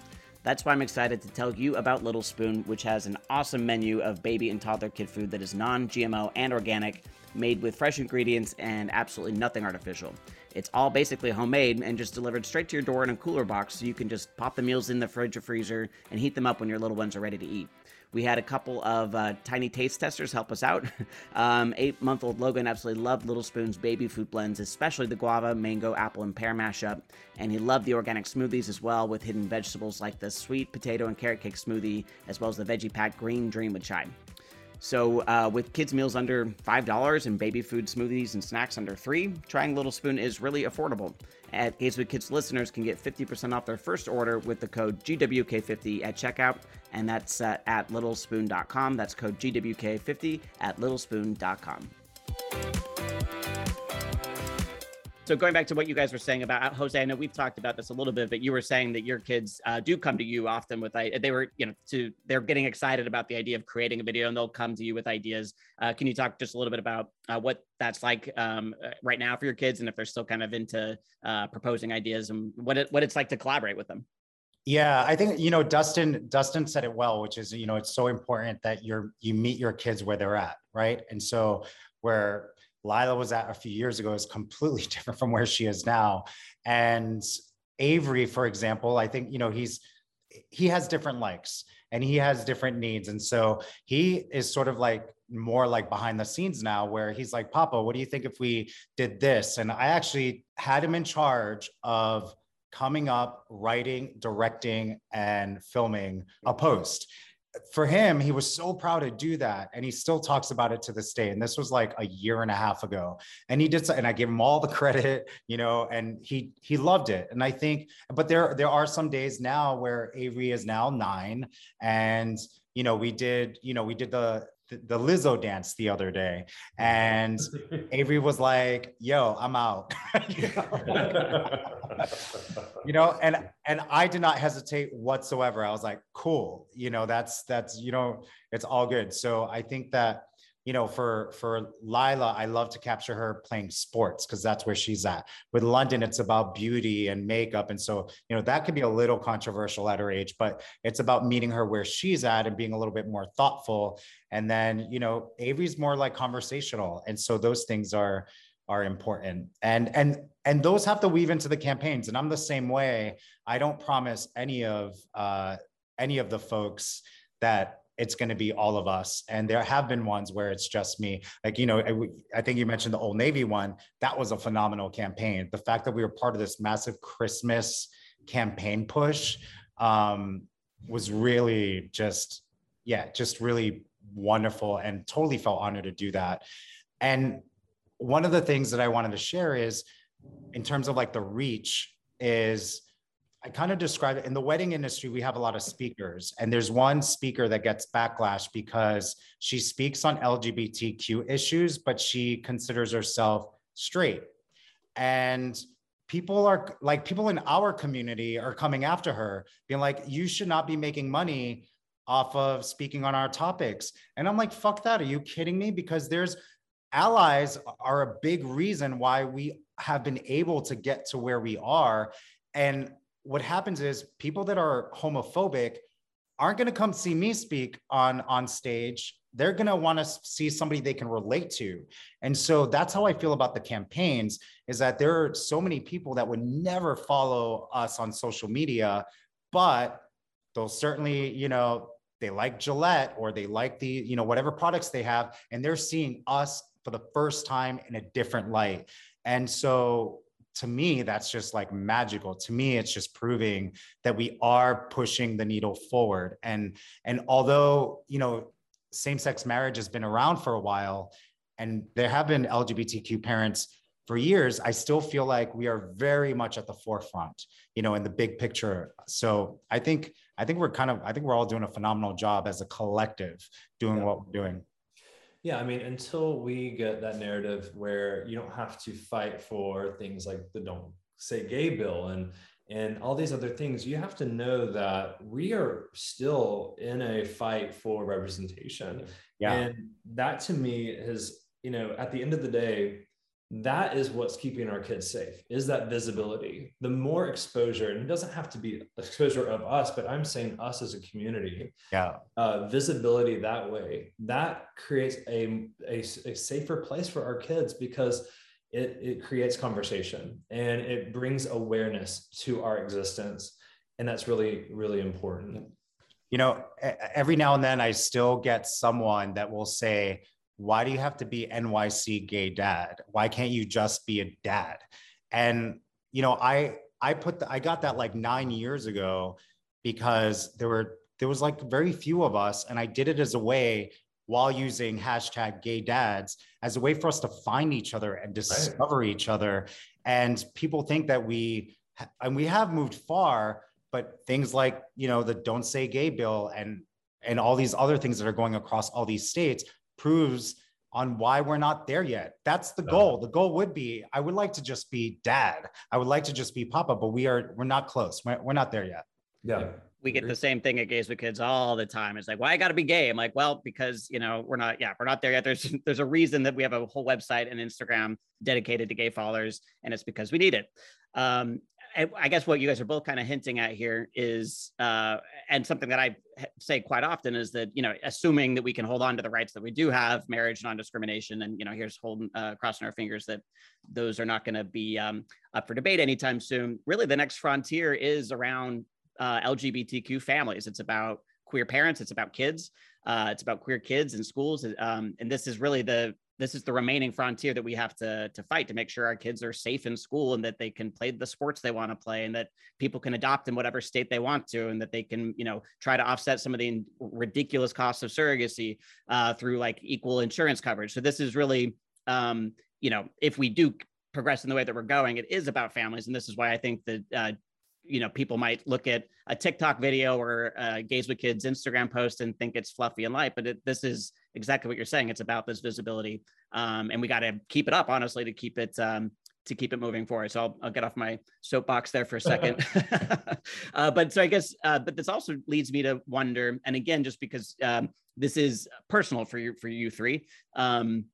That's why I'm excited to tell you about Little Spoon, which has an awesome menu of baby and toddler kid food that is non GMO and organic, made with fresh ingredients and absolutely nothing artificial. It's all basically homemade and just delivered straight to your door in a cooler box so you can just pop the meals in the fridge or freezer and heat them up when your little ones are ready to eat. We had a couple of uh, tiny taste testers help us out. um, eight month old Logan absolutely loved Little Spoon's baby food blends, especially the guava, mango, apple, and pear mashup. And he loved the organic smoothies as well, with hidden vegetables like the sweet potato and carrot cake smoothie, as well as the veggie pack green dream with chai. So, uh, with kids' meals under $5 and baby food smoothies and snacks under 3 trying Little Spoon is really affordable. At Gays with Kids listeners can get 50% off their first order with the code GWK50 at checkout, and that's uh, at littlespoon.com. That's code GWK50 at littlespoon.com. So going back to what you guys were saying about Jose, I know we've talked about this a little bit, but you were saying that your kids uh, do come to you often with they were you know to they're getting excited about the idea of creating a video and they'll come to you with ideas. Uh, can you talk just a little bit about uh, what that's like um, uh, right now for your kids and if they're still kind of into uh, proposing ideas and what it what it's like to collaborate with them? Yeah, I think you know Dustin. Dustin said it well, which is you know it's so important that you're you meet your kids where they're at, right? And so where Lila was at a few years ago is completely different from where she is now. And Avery, for example, I think, you know, he's, he has different likes and he has different needs. And so he is sort of like more like behind the scenes now, where he's like, Papa, what do you think if we did this? And I actually had him in charge of coming up, writing, directing, and filming a post for him, he was so proud to do that. And he still talks about it to this day. And this was like a year and a half ago. And he did, and I give him all the credit, you know, and he, he loved it. And I think, but there, there are some days now where Avery is now nine and, you know, we did, you know, we did the, the, Lizzo dance the other day, and Avery was like, "Yo, I'm out," you know, and and I did not hesitate whatsoever. I was like, "Cool," you know, that's that's you know, it's all good. So I think that you know, for for Lila, I love to capture her playing sports because that's where she's at. With London, it's about beauty and makeup, and so you know that could be a little controversial at her age, but it's about meeting her where she's at and being a little bit more thoughtful. And then you know, Avery's more like conversational, and so those things are are important and and and those have to weave into the campaigns and i'm the same way i don't promise any of uh any of the folks that it's going to be all of us. And there have been ones where it's just me. Like, you know, I, I, think you mentioned the Old Navy one. That was a phenomenal campaign. The fact that we were part of this massive Christmas campaign push um, was really just, yeah, just really wonderful and totally felt honored to do that. And one of the things that I wanted to share is in terms of like the reach is I kind of describe it in the wedding industry. We have a lot of speakers, and there's one speaker that gets backlash because she speaks on LGBTQ issues, but she considers herself straight. And people are like, people in our community are coming after her, being like, you should not be making money off of speaking on our topics. And I'm like, fuck that. Are you kidding me? Because there's allies are a big reason why we have been able to get to where we are. And what happens is people that are homophobic aren't going to come see me speak on on stage. They're going to want to see somebody they can relate to. And so that's how i feel about the campaigns is that there are so many people that would never follow us on social media but they'll certainly you know they like gillette or they like the you know whatever products they have and they're seeing us for the first time in a different light. And so to me, that's just like magical. To me, it's just proving that we are pushing the needle forward. And and although you know, same-sex marriage has been around for a while, and there have been LGBTQ parents for years, I still feel like we are very much at the forefront, you know, in the big picture. So I think I think we're kind of I think we're all doing a phenomenal job as a collective doing yeah. what we're doing. Yeah, I mean, until we get that narrative where you don't have to fight for things like the don't say gay bill and and all these other things, you have to know that we are still in a fight for representation. Yeah. And that to me is, you know, at the end of the day, that is what's keeping our kids safe is that visibility. The more exposure and it doesn't have to be exposure of us but i'm saying us as a community. Yeah. Uh, visibility that way that creates a, a, a safer place for our kids because it, it creates conversation and it brings awareness to our existence. And that's really really important. You know every now and then i still get someone that will say why do you have to be NYC gay dad? Why can't you just be a dad? And you know, I I put the, I got that like nine years ago because there were there was like very few of us, and I did it as a way while using hashtag gay dads as a way for us to find each other and discover right. each other. And people think that we and we have moved far, but things like you know the don't say gay bill and and all these other things that are going across all these states proves on why we're not there yet. That's the goal. The goal would be I would like to just be dad. I would like to just be papa, but we are we're not close. We're, we're not there yet. Yeah. We get the same thing at Gays with Kids all the time. It's like, why well, I got to be gay? I'm like, well, because you know we're not, yeah, we're not there yet. There's there's a reason that we have a whole website and Instagram dedicated to gay followers, and it's because we need it. Um, I guess what you guys are both kind of hinting at here is, uh, and something that I say quite often is that you know, assuming that we can hold on to the rights that we do have, marriage, non-discrimination, and you know, here's holding uh, crossing our fingers that those are not going to be um, up for debate anytime soon. Really, the next frontier is around uh, LGBTQ families. It's about queer parents. It's about kids. Uh, it's about queer kids in schools, um, and this is really the this is the remaining frontier that we have to to fight to make sure our kids are safe in school and that they can play the sports they want to play and that people can adopt in whatever state they want to and that they can you know try to offset some of the ridiculous costs of surrogacy uh, through like equal insurance coverage. So this is really um, you know if we do progress in the way that we're going it is about families. And this is why i think that uh, you know people might look at a tiktok video or a gays with kids instagram post and think it's fluffy and light but it, this is exactly what you're saying. It's about this visibility um, and we got to keep it up honestly to keep it um, to keep it moving forward. So i'll, I'll get off my soapbox there for a second. Uh, but so i guess uh, but this also leads me to wonder and again just because um, this is personal for you for you three um,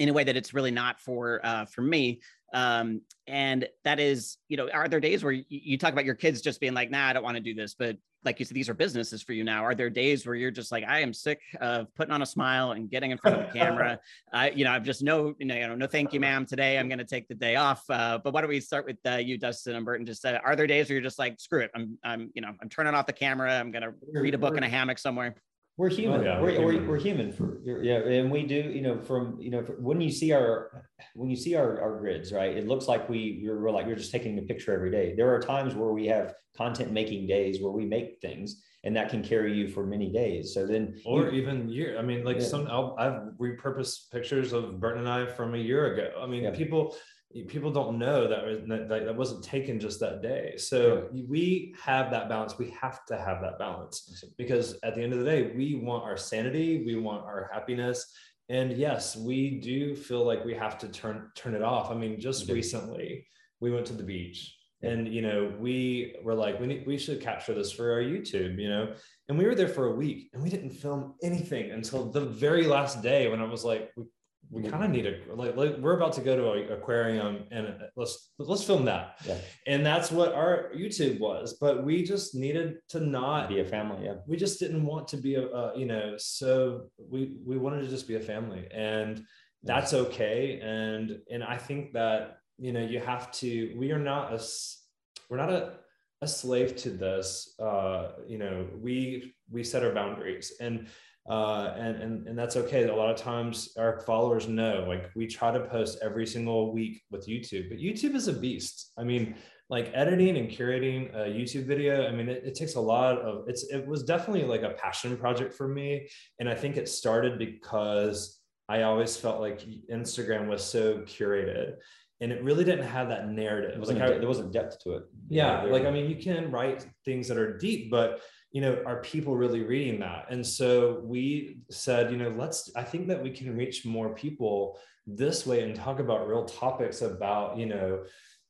in a way that it's really not for uh, for me um, and that is you know are there days where you, you talk about your kids just being like nah i don't want to do this but like you said these are businesses for you now. Are there days where you're just like i am sick of putting on a smile and getting in front of the camera. I you know i've just no you know no thank you ma'am. Today i'm going to take the day off. Uh, but why don't we start with uh, you dustin and burton just uh, are there days where you're just like screw it. I'm i'm you know i'm turning off the camera. I'm going to read a book in a hammock somewhere we're oh, human. Oh, yeah, we're, we're, we're, human for yeah, and we do. You know, from you know, when you see our when you see our, our grids, right? It looks like we you're we're like you're just taking a picture every day. There are times where we have content making days where we make things, and that can carry you for many days. So then, or you, even year. I mean, like yeah. some i have repurposed pictures of Burton and I from a year ago. I mean, yeah. people people don't know that that, that wasn't taken just that day. So yeah. we have that balance. We have to have that balance because at the end of the day we want our sanity we want our happiness. And yes we do feel like we have to turn turn it off. I mean just recently we went to the beach and you know we were like we need, we should capture this for our youtube you know? And we were there for a week and we didn't film anything until the very last day when i was like we we kind of need a like, like, we're about to go to an aquarium and uh, let's let's film that. Yeah. and that's what our youtube was but we just needed to not be a family yeah. We just didn't want to be a, a you know so we we wanted to just be a family and that's okay. And and i think that you know you have to we are not a we're not a a slave to this uh you know we we set our boundaries. And uh, and, and and that's okay. A lot of times our followers know, like we try to post every single week with YouTube, but YouTube is a beast. I mean, like editing and curating a YouTube video. I mean, it, it takes a lot of it's. It was definitely like a passion project for me, and I think it started because I always felt like Instagram was so curated and it really didn't have that narrative. It was like there wasn't depth to it. Yeah, like I mean, you can write things that are deep, but you know are people really reading that? And so we said you know let's i think that we can reach more people this way and talk about real topics about you know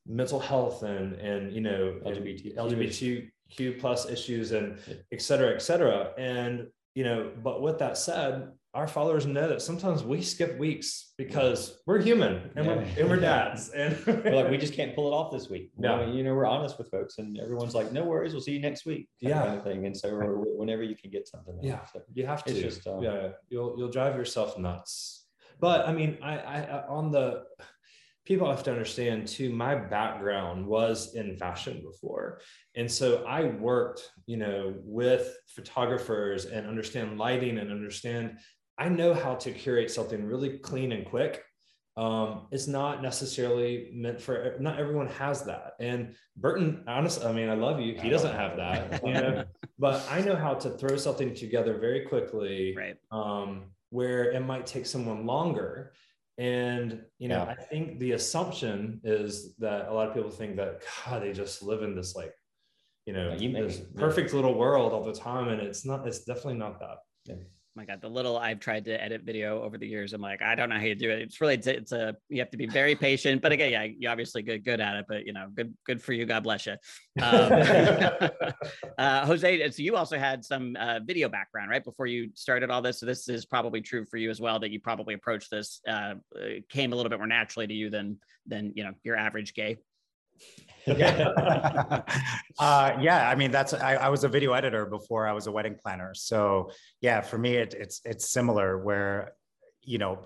mental health and and you know lgbt lgbtq plus issues and et cetera et cetera. And you know but with that said our followers know that sometimes we skip weeks because we're human and, yeah. we're, and we're dads and we're like we just can't pull it off this week. No you know we're honest with folks and everyone's like no worries we'll see you next week yeah. kind of thing. And so whenever you can get something yeah. So you have to. just, um, yeah you'll you'll drive yourself nuts. But i mean I, I on the people have to understand too my background was in fashion before and so i worked you know with photographers and understand lighting and understand I know how to curate something really clean and quick. Um, it's not necessarily meant for not everyone has that. And Burton, honestly, I mean, I love you. He doesn't have that, you know, but I know how to throw something together very quickly. Right. Um, where it might take someone longer. And you know, yeah. I think the assumption is that a lot of people think that God, they just live in this like, you know, you this perfect little world all the time, and it's not. It's definitely not that. Yeah my god the little i've tried to edit video over the years i'm like i don't know how you do it. It's really it's, it's a you have to be very patient but again yeah you're obviously good good at it but you know good good for you god bless you um, uh, jose so you also had some uh, video background right before you started all this so this is probably true for you as well that you probably approached this uh, came a little bit more naturally to you than than you know your average gay yeah. uh, yeah. I mean, that's, I, I, was a video editor before I was a wedding planner. So yeah, for me, it, it's, it's similar where, you know,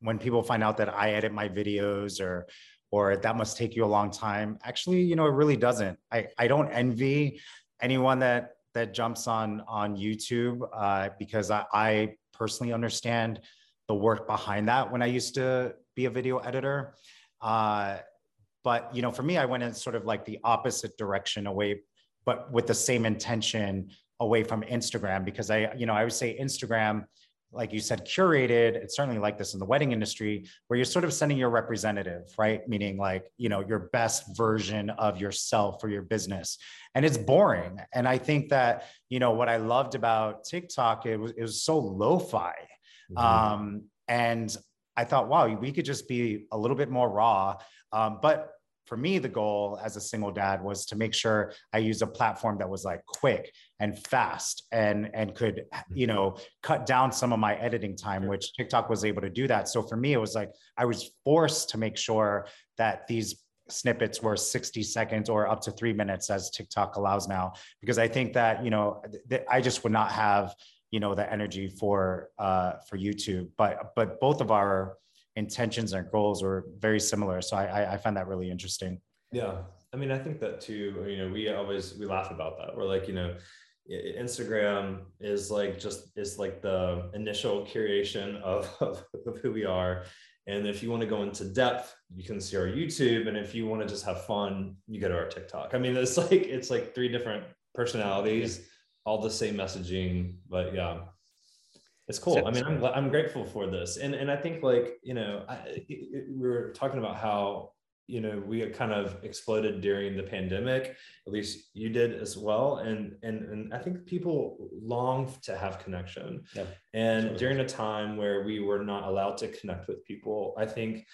when people find out that I edit my videos or, or that must take you a long time. Actually, you know, it really doesn't. I, I don't envy anyone that, that jumps on, on YouTube uh, because I, I personally understand the work behind that when I used to be a video editor. Uh, but you know, for me, I went in sort of like the opposite direction away, but with the same intention away from Instagram because I, you know, I would say Instagram, like you said, curated. It's certainly like this in the wedding industry, where you're sort of sending your representative, right? Meaning like, you know, your best version of yourself or your business. And it's boring. And I think that, you know, what I loved about TikTok, it was, it was so lo-fi. Mm-hmm. Um, and I thought, wow, we could just be a little bit more raw. Um, but for me, the goal as a single dad was to make sure I use a platform that was like quick and fast and and could you mm-hmm. know cut down some of my editing time, which TikTok was able to do that. So for me, it was like I was forced to make sure that these snippets were 60 seconds or up to three minutes as TikTok allows now, because I think that you know th- I just would not have you know the energy for uh, for YouTube. But but both of our intentions and goals were very similar. So I, I find that really interesting. Yeah. I mean, I think that too, you know, we always, we laugh about that. We're like, you know, Instagram is like, just, is like the initial curation of, of, of who we are. And if you want to go into depth, you can see our YouTube. And if you want to just have fun, you go to our TikTok. I mean, it's like, it's like three different personalities, all the same messaging, but yeah. It's cool. I mean, I'm I'm grateful for this, and and I think like you know, I, it, we were talking about how you know we kind of exploded during the pandemic. At least you did as well, and and and I think people long to have connection. Yeah, and during a time where we were not allowed to connect with people, I think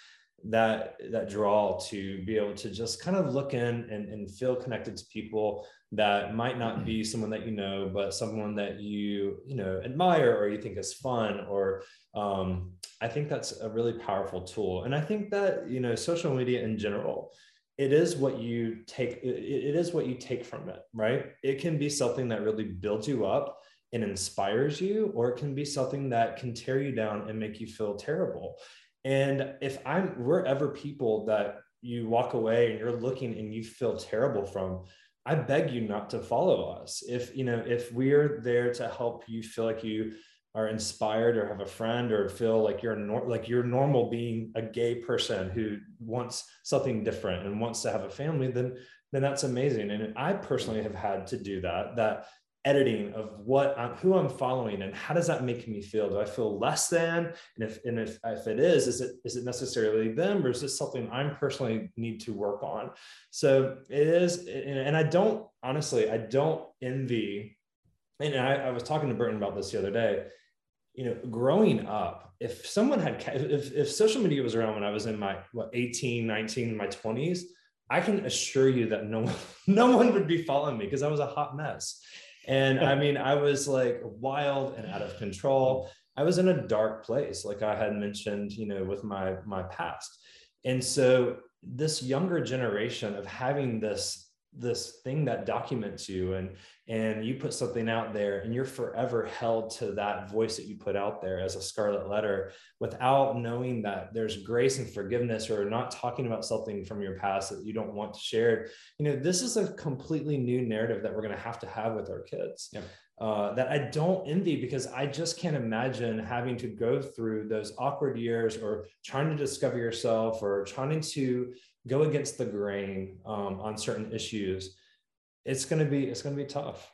that that draw to be able to just kind of look in and, and feel connected to people that might not be someone that you know but someone that you you know admire or you think is fun or um, i think that's a really powerful tool. And i think that you know social media in general it is what you take it, it is what you take from it right? It can be something that really builds you up and inspires you or it can be something that can tear you down and make you feel terrible and if I'm, we're ever people that you walk away and you're looking and you feel terrible from, I beg you not to follow us. If, you know, if we're there to help you feel like you are inspired or have a friend or feel like you're nor- like you're normal being a gay person who wants something different and wants to have a family, then then that's amazing. And I personally have had to do that. That editing of what I'm, who I'm following and how does that make me feel? Do I feel less than? And if and if, if it is, is it is it necessarily them or is this something I'm personally need to work on? So it is, and I don't honestly, I don't envy. And I, I was talking to Burton about this the other day. You know, growing up, if someone had if, if social media was around when I was in my what 18, 19, my 20s, I can assure you that no one, no one would be following me because I was a hot mess. And I mean, I was like wild and out of control. I was in a dark place, like I had mentioned, you know, with my my past. And so this younger generation of having this this thing that documents you and and you put something out there and you're forever held to that voice that you put out there as a scarlet letter without knowing that there's grace and forgiveness or not talking about something from your past that you don't want to share you know this is a completely new narrative that we're going to have to have with our kids yeah. uh, that i don't envy because i just can't imagine having to go through those awkward years or trying to discover yourself or trying to go against the grain um, on certain issues, it's going to be it's going to be tough.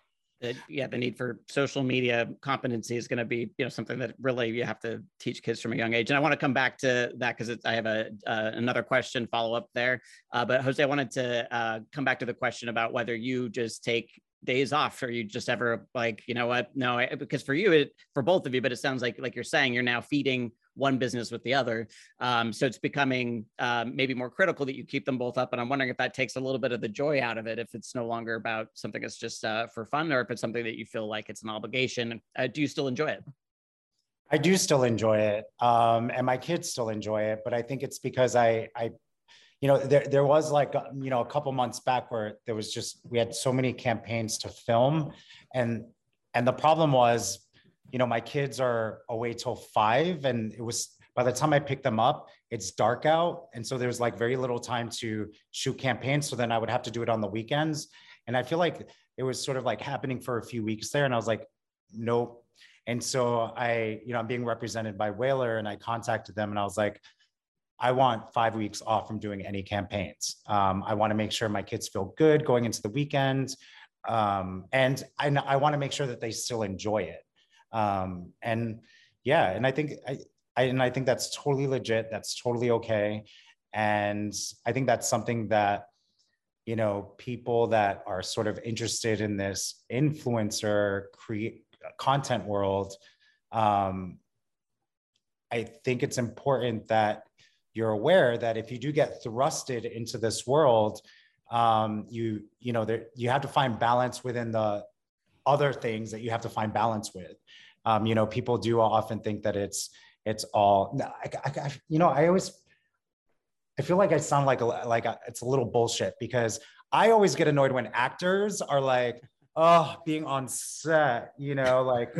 yeah, the need for social media competency is going to be you know something that really you have to teach kids from a young age. And I want to come back to that because I have a uh, another question follow up there. Uh, but Jose, I wanted to uh, come back to the question about whether you just take days off or you just ever like you know what no because for you it for both of you but it sounds like like you're saying you're now feeding one business with the other. Um, so it's becoming um, maybe more critical that you keep them both up. And I'm wondering if that takes a little bit of the joy out of it, if it's no longer about something that's just uh, for fun, or if it's something that you feel like it's an obligation. Uh, do you still enjoy it? I do still enjoy it, um, and my kids still enjoy it. But I think it's because I, I, you know, there there was like uh, you know a couple months back where there was just we had so many campaigns to film, and and the problem was you know, my kids are away till five, and it was by the time I picked them up, it's dark out. And so there's like very little time to shoot campaigns. So then I would have to do it on the weekends. And I feel like it was sort of like happening for a few weeks there. And I was like, nope. And so I, you know, I'm being represented by Whalar and I contacted them and I was like, I want five weeks off from doing any campaigns. Um, I want to make sure my kids feel good going into the weekend. Um, and I, I want to make sure that they still enjoy it. Um, and yeah, and I think I, I and I think that's totally legit. That's totally okay. And I think that's something that you know people that are sort of interested in this influencer create content world um, i think it's important that you're aware that if you do get thrusted into this world um, you you know there, you have to find balance within the other things that you have to find balance with. Um, you know, people do often think that it's it's all. I, I, you know, I always I feel like I sound like a, like a, it's a little bullshit because I always get annoyed when actors are like, oh, being on set. You know, like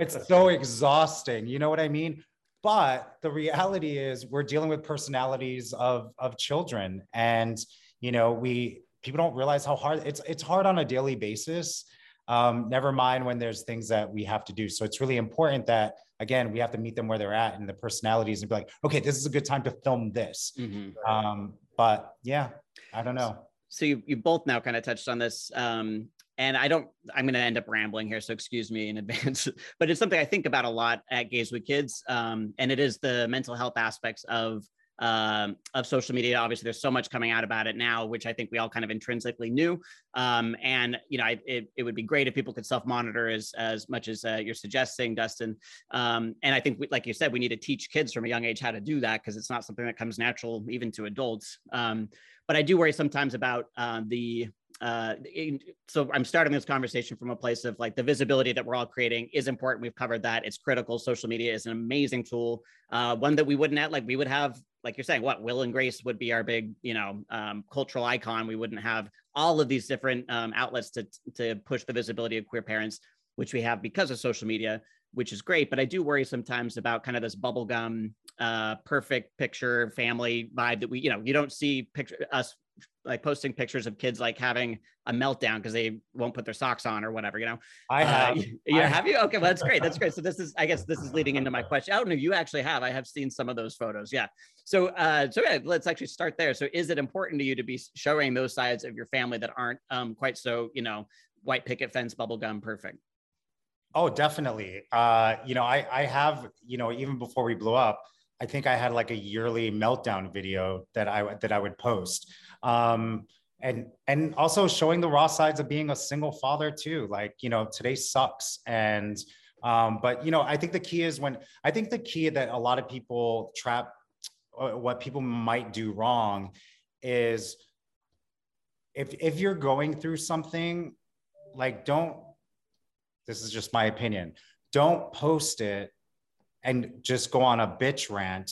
it's so exhausting. You know what I mean? But the reality is, we're dealing with personalities of of children, and you know, we people don't realize how hard it's it's hard on a daily basis um, never mind when there's things that we have to do. So it's really important that again we have to meet them where they're at and the personalities and be like, okay, this is a good time to film this. Mm-hmm. Um, but yeah, I don't know. So you you both now kind of touched on this. Um, and I don't, I'm going to end up rambling here, so excuse me in advance. but it's something I think about a lot at Gays with Kids, um, and it is the mental health aspects of um, of social media. Obviously, there's so much coming out about it now, which I think we all kind of intrinsically knew. Um, and you know, I, it, it would be great if people could self-monitor as as much as uh, you're suggesting, Dustin. Um, and I think, we, like you said, we need to teach kids from a young age how to do that because it's not something that comes natural even to adults. Um, but I do worry sometimes about uh, the uh, in, so I'm starting this conversation from a place of like the visibility that we're all creating is important. We've covered that. It's critical. Social media is an amazing tool, uh, one that we wouldn't have, like we would have, like you're saying, what Will and Grace would be our big, you know, um, cultural icon. We wouldn't have all of these different um, outlets to to push the visibility of queer parents, which we have because of social media, which is great. But I do worry sometimes about kind of this bubblegum, uh, perfect picture family vibe that we, you know, you don't see picture us like posting pictures of kids like having a meltdown because they won't put their socks on or whatever, you know. I uh, have. Uh, you, have you? Okay, well that's great. That's great. So this is, I guess, this is leading into my question. I don't know. If you actually have. I have seen some of those photos. Yeah. So, uh, so yeah, let's actually start there. So, is it important to you to be showing those sides of your family that aren't um, quite so, you know, white picket fence, bubblegum perfect? Oh, definitely. Uh, you know, I I have, you know, even before we blew up, I think I had like a yearly meltdown video that I that I would post um, and and also showing the raw sides of being a single father too like you know today sucks. And um, but you know i think the key is when i think the key that a lot of people trap uh, what people might do wrong is if if you're going through something like don't this is just my opinion don't post it and just go on a bitch rant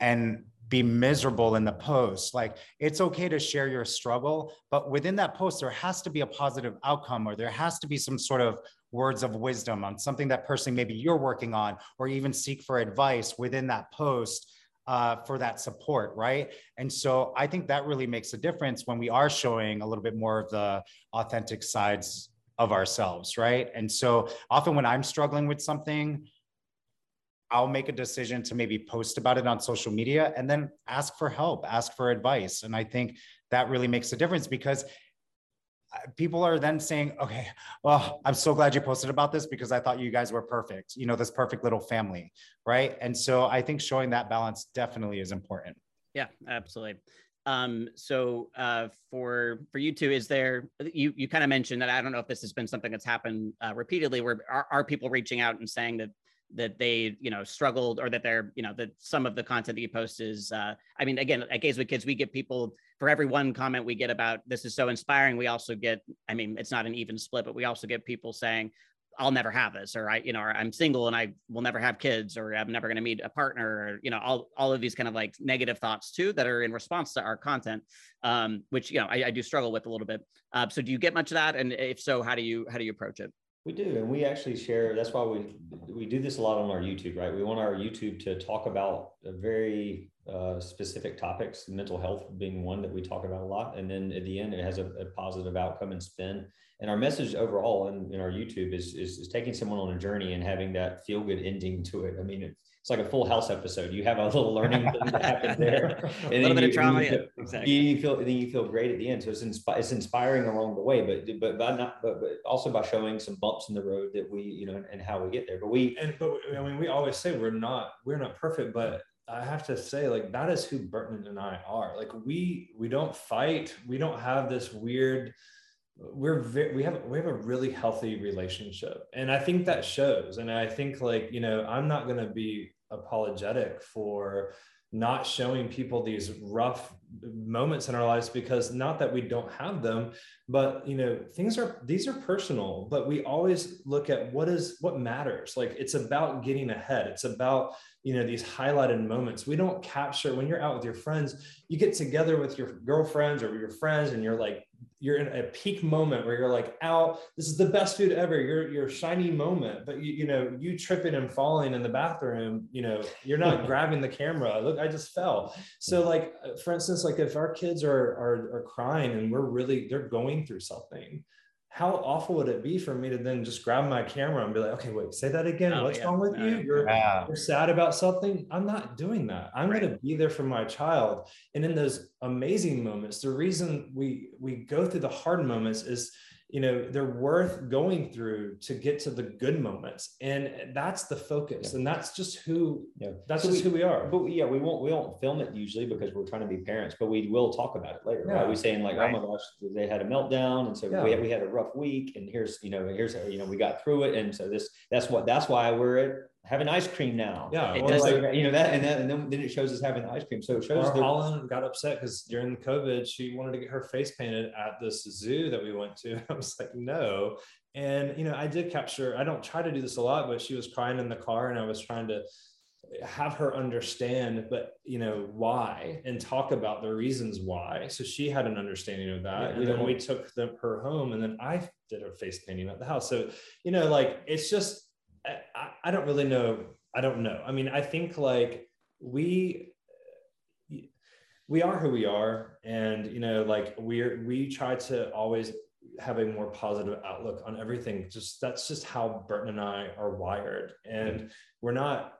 and be miserable in the post. Like it's okay to share your struggle, but within that post, there has to be a positive outcome or there has to be some sort of words of wisdom on something that person maybe you're working on, or even seek for advice within that post. Uh, for that support, right? And so I think that really makes a difference when we are showing a little bit more of the authentic sides of ourselves, right? And so often when I'm struggling with something, I'll make a decision to maybe post about it on social media and then ask for help, ask for advice. And I think that really makes a difference because uh, people are then saying, okay, well, I'm so glad you posted about this because I thought you guys were perfect, you know, this perfect little family. Right. And so I think showing that balance definitely is important. Yeah, absolutely. Um, so uh, for for you two, is there you you kind of mentioned that I don't know if this has been something that's happened uh, repeatedly where are, are people reaching out and saying that that they you know struggled or that they're you know that some of the content that you post is uh i mean again at gays with kids we get people for every one comment we get about this is so inspiring we also get i mean it's not an even split but we also get people saying i'll never have this or i you know or i'm single and i will never have kids or i'm never going to meet a partner or you know all, all of these kind of like negative thoughts too that are in response to our content um which you know i, I do struggle with a little bit. Uh, so do you get much of that? And if so how do you how do you approach it we do, and we actually share. That's why we we do this a lot on our YouTube, right? We want our YouTube to talk about very uh, specific topics, mental health being one that we talk about a lot, and then at the end, it has a, a positive outcome and spin. And our message overall in, in our YouTube is, is, is taking someone on a journey and having that feel good ending to it. I mean, it, it's like a full house episode. You have a little learning thing that happens there. And a little bit you, of trauma. You feel, exactly. You feel, then you feel great at the end. So it's, inspi- it's inspiring along the way, but, but, but not, but, but also by showing some bumps in the road that we, you know, and how we get there. But we, and, but I mean, we always say we're not, we're not perfect, but I have to say, like, that is who Burton and I are. Like, we, we don't fight. We don't have this weird, we're very, we have we have a really healthy relationship and i think that shows and i think like you know i'm not going to be apologetic for not showing people these rough moments in our lives because not that we don't have them but you know things are these are personal but we always look at what is what matters. Like it's about getting ahead. It's about you know these highlighted moments. We don't capture when you're out with your friends you get together with your girlfriends or your friends and you're like you're in a peak moment where you're like out this is the best food ever. You're your shiny moment but you, you know you tripping and falling in the bathroom you know you're not grabbing the camera. Look i just fell. So like uh, for instance like if our kids are are, are crying and we're really they're going through something how awful would it be for me to then just grab my camera and be like, okay, wait, say that again. Oh, What's yeah. wrong with you? You're, yeah. you're sad about something. I'm not doing that. I'm right. going to be there for my child. And in those amazing moments, the reason we we go through the hard moments is you know they're worth going through to get to the good moments and that's the focus yeah. and that's just who yeah that's so just we, who we are but yeah we won't we won't film it usually because we're trying to be parents but we will talk about it later yeah. right we saying like right. oh my gosh they had a meltdown and so yeah. we, we had a rough week and here's you know here's you know we got through it and so this that's what that's why we're at having ice cream now. Yeah, it does. Like, you know that, and, that, and then, then it shows us having ice cream. So it shows. Our Holland got upset because during the COVID, she wanted to get her face painted at this zoo that we went to. I was like, no. And you know, I did capture. I don't try to do this a lot, but she was crying in the car, and I was trying to have her understand but you know why and talk about the reasons why so she had an understanding of that yeah, and then we took them, her home and then i did her face painting at the house so you know like it's just I, I don't really know. I don't know. I mean, I think like we we are who we are. And you know like we're we try to always have a more positive outlook on everything. Just that's just how burton and i are wired. And we're not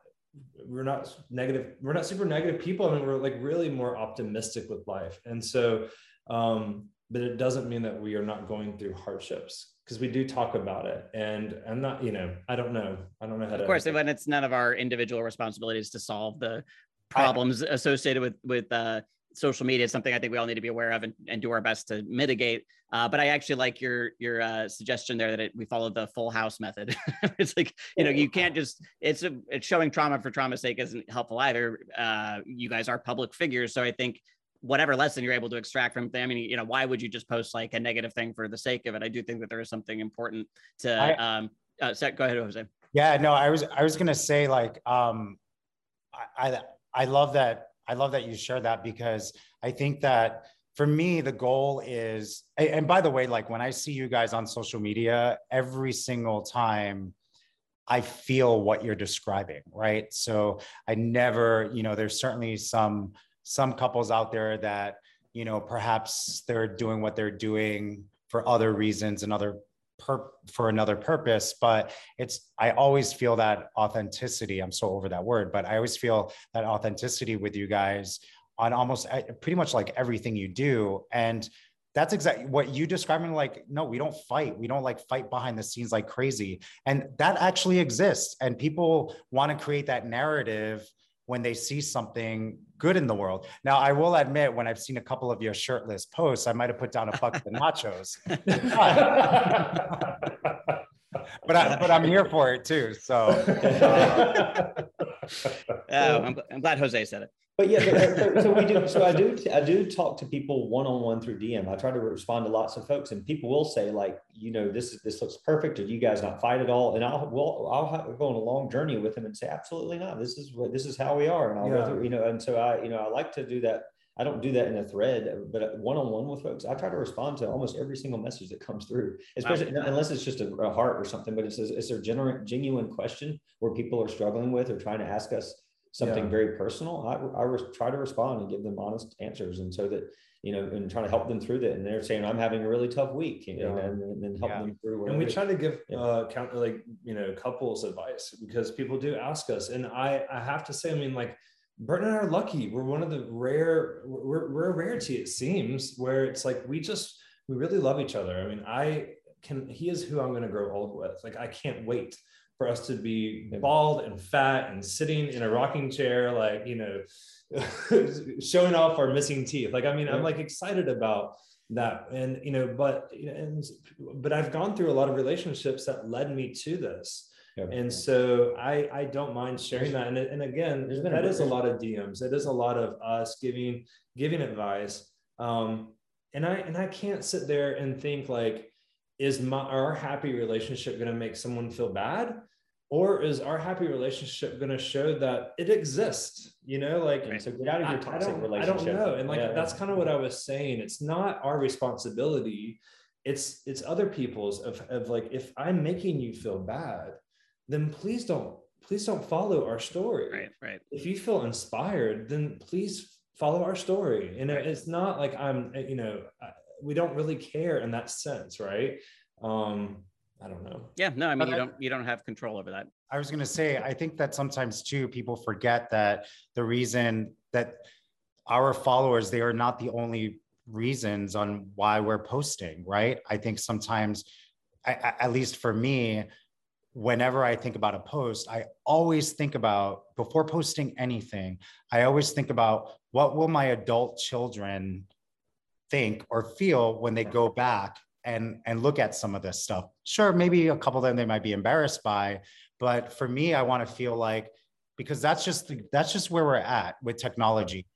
we're not negative we're not super negative people. I mean we're like really more optimistic with life. And so um but it doesn't mean that we are not going through hardships because we do talk about it and i'm not you know i don't know. I don't know how of to of course when it's none of our individual responsibilities to solve the problems I, associated with with uh, social media. Is something i think we all need to be aware of and, and do our best to mitigate. Uh, but i actually like your your uh, suggestion there that it, we follow the full house method. It's like you know you can't just it's a, it's showing trauma for trauma's sake isn't helpful either. Uh, you guys are public figures so i think whatever lesson you're able to extract from them. I mean, you know, why would you just post like a negative thing for the sake of it? I do think that there is something important to I, um uh, set, go ahead, Jose. Yeah, no, I was I was gonna say like um I, I I love that I love that you share that because I think that for me the goal is and by the way like when i see you guys on social media every single time i feel what you're describing right so i never you know there's certainly some some couples out there that you know perhaps they're doing what they're doing for other reasons and other per- for another purpose but it's i always feel that authenticity i'm so over that word but i always feel that authenticity with you guys on almost eh, pretty much like everything you do. And that's exactly what you describing like no we don't fight. We don't like fight behind the scenes like crazy. And that actually exists. And people want to create that narrative when they see something good in the world. Now, I will admit, when I've seen a couple of your shirtless posts, I might have put down a bucket of nachos. but I, but I'm here for it too. So, uh, I'm, I'm glad Jose said it but yeah, so, uh, so, we do. So I do. I do talk to people one on one through DM. I try to respond to lots of folks, and people will say like, you know, this this looks perfect. Or you guys not fight at all? And I'll well, I'll go on a long journey with them and say, absolutely not. This is what this is how we are, and I'll yeah. go through. You know, and so I, you know, I like to do that. I don't do that in a thread, but one on one with folks, I try to respond to almost every single message that comes through, especially wow. unless it's just a, a, heart or something. But it's a, it's a genuine, genuine question where people are struggling with or trying to ask us something yeah. very personal, I, I re- try to respond and give them honest answers. And so that, you know, and trying to help them through that. And they're saying, I'm having a really tough week, you know, yeah. and, then help yeah. them through. And we try to give, uh, count, like, you know, couples advice because people do ask us. And I, I have to say, I mean, like, Burton and I are lucky. We're one of the rare, we're, we're a rarity, it seems, where it's like we just, we really love each other. I mean, I can, he is who I'm going to grow old with. Like, I can't wait for us to be bald and fat and sitting in a rocking chair, like, you know, showing off our missing teeth. Like, I mean. I'm like excited about that. And, you know, but, and, but I've gone through a lot of relationships that led me to this. Yeah. And so I, I don't mind sharing that. And, and again, that is a lot of DMs. It is a lot of us giving, giving advice. Um, and I, and I can't sit there and think like, is my, our happy relationship going to make someone feel bad? Or is our happy relationship going to show that it exists? You know like right. so get out of your toxic I relationship. i don't know and like yeah. that's kind of what i was saying. It's not our responsibility. It's it's other people's of, of like if i'm making you feel bad then please don't please don't follow our story. Right right. If you feel inspired then please follow our story. And right. it's not like i'm you know we don't really care in that sense right? Um I don't know. Yeah, no, I mean, you don't you don't have control over that. I was going to say, I think that sometimes too, people forget that the reason that our followers, they are not the only reasons on why we're posting, right? I think sometimes, I, I, at least for me, whenever I think about a post, I always think about before posting anything, I always think about what will my adult children think or feel when they go back and and look at some of this stuff. Sure, maybe a couple of them they might be embarrassed by, but for me, I want to feel like because that's just the, that's just where we're at with technology.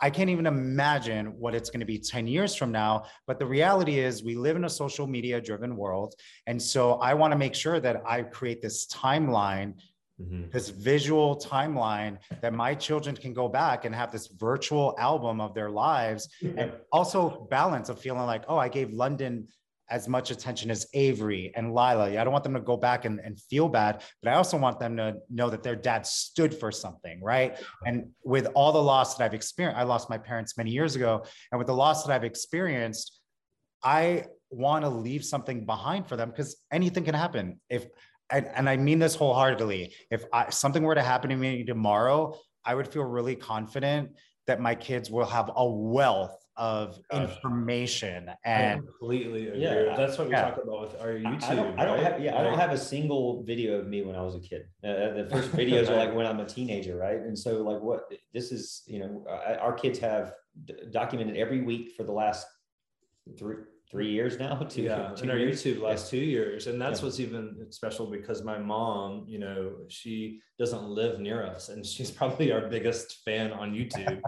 I can't even imagine what it's going to be 10 years from now. But the reality is, we live in a social media driven world. And so I want to make sure that I create this timeline, mm-hmm. this visual timeline that my children can go back and have this virtual album of their lives and also balance of feeling like, oh, I gave London as much attention as Avery and Lila. I don't want them to go back and, and feel bad, but I also want them to know that their dad stood for something, right? And with all the loss that I've experienced, I lost my parents many years ago. And with the loss that I've experienced, I want to leave something behind for them because anything can happen. If and, and I mean this wholeheartedly, if I, something were to happen to me tomorrow, I would feel really confident that my kids will have a wealth of Gosh. information and I completely agree. Yeah, that's what we yeah. talk about with our YouTube. I don't, I don't have yeah, I don't have a single video of me when I was a kid. Uh, uh the first videos are like when I'm a teenager, right? And so like what this is, you know, our kids have documented every week for the last three three years now. Two, yeah, two in our years. YouTube last yeah. two years, and that's yeah. what's even special because my mom, you know, she doesn't live near us, and she's probably our biggest fan on YouTube,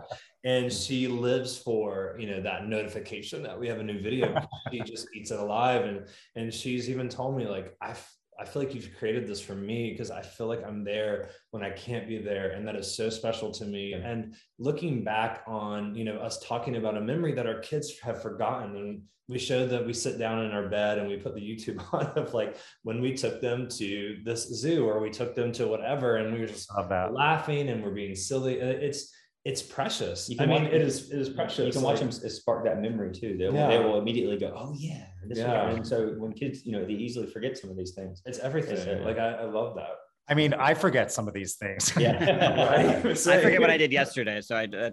and she lives for you know that notification that we have a new video. she just eats it alive, and and she's even told me like I I feel like you've created this for me because I feel like I'm there when I can't be there. And that is so special to me. And looking back on, you know, us talking about a memory that our kids have forgotten. And we showed that we sit down in our bed and we put the YouTube on of like when we took them to this zoo or we took them to whatever. And we were just laughing and we're being silly. It's, it's precious. I mean, it is it is precious. You can watch like, them spark that memory too. They will, yeah. they will immediately go, "Oh yeah, yeah." And so when kids, you know, they easily forget some of these things. It's everything. It's, uh, like I, I, love that. I mean, I forget some of these things. Yeah, I forget what I did yesterday, so I uh,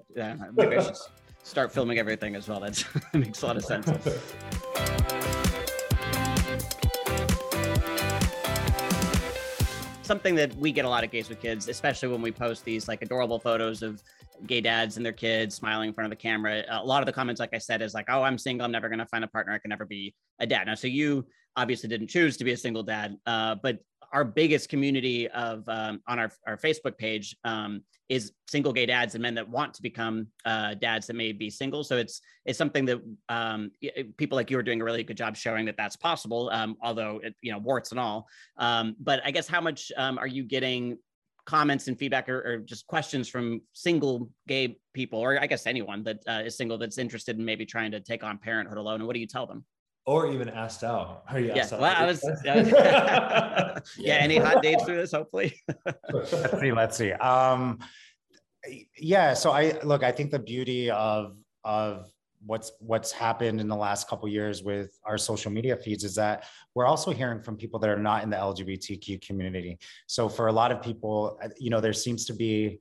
maybe I should start filming everything as well. That makes a lot of sense. Something that we get a lot of gays with kids, especially when we post these like adorable photos of gay dads and their kids smiling in front of the camera. A lot of the comments, like I said, is like, "Oh, I'm single. I'm never going to find a partner. I can never be a dad." Now, so you obviously didn't choose to be a single dad, uh, but our biggest community of um, on our, our Facebook page um, is single gay dads and men that want to become uh, dads that may be single. So it's it's something that um, people like you are doing a really good job showing that that's possible. Um, although it, you know warts and all. Um, but I guess how much um, are you getting comments and feedback or, or, just questions from single gay people, or I guess anyone that uh, is single that's interested in maybe trying to take on parenthood alone? And what do you tell them? Or even asked out. Are you yeah, well, I was, yeah. yeah. Any hot dates through this? Hopefully. let's see. Let's see. Um, yeah. So I look. I think the beauty of of what's what's happened in the last couple years with our social media feeds is that we're also hearing from people that are not in the LGBTQ community. So for a lot of people, you know, there seems to be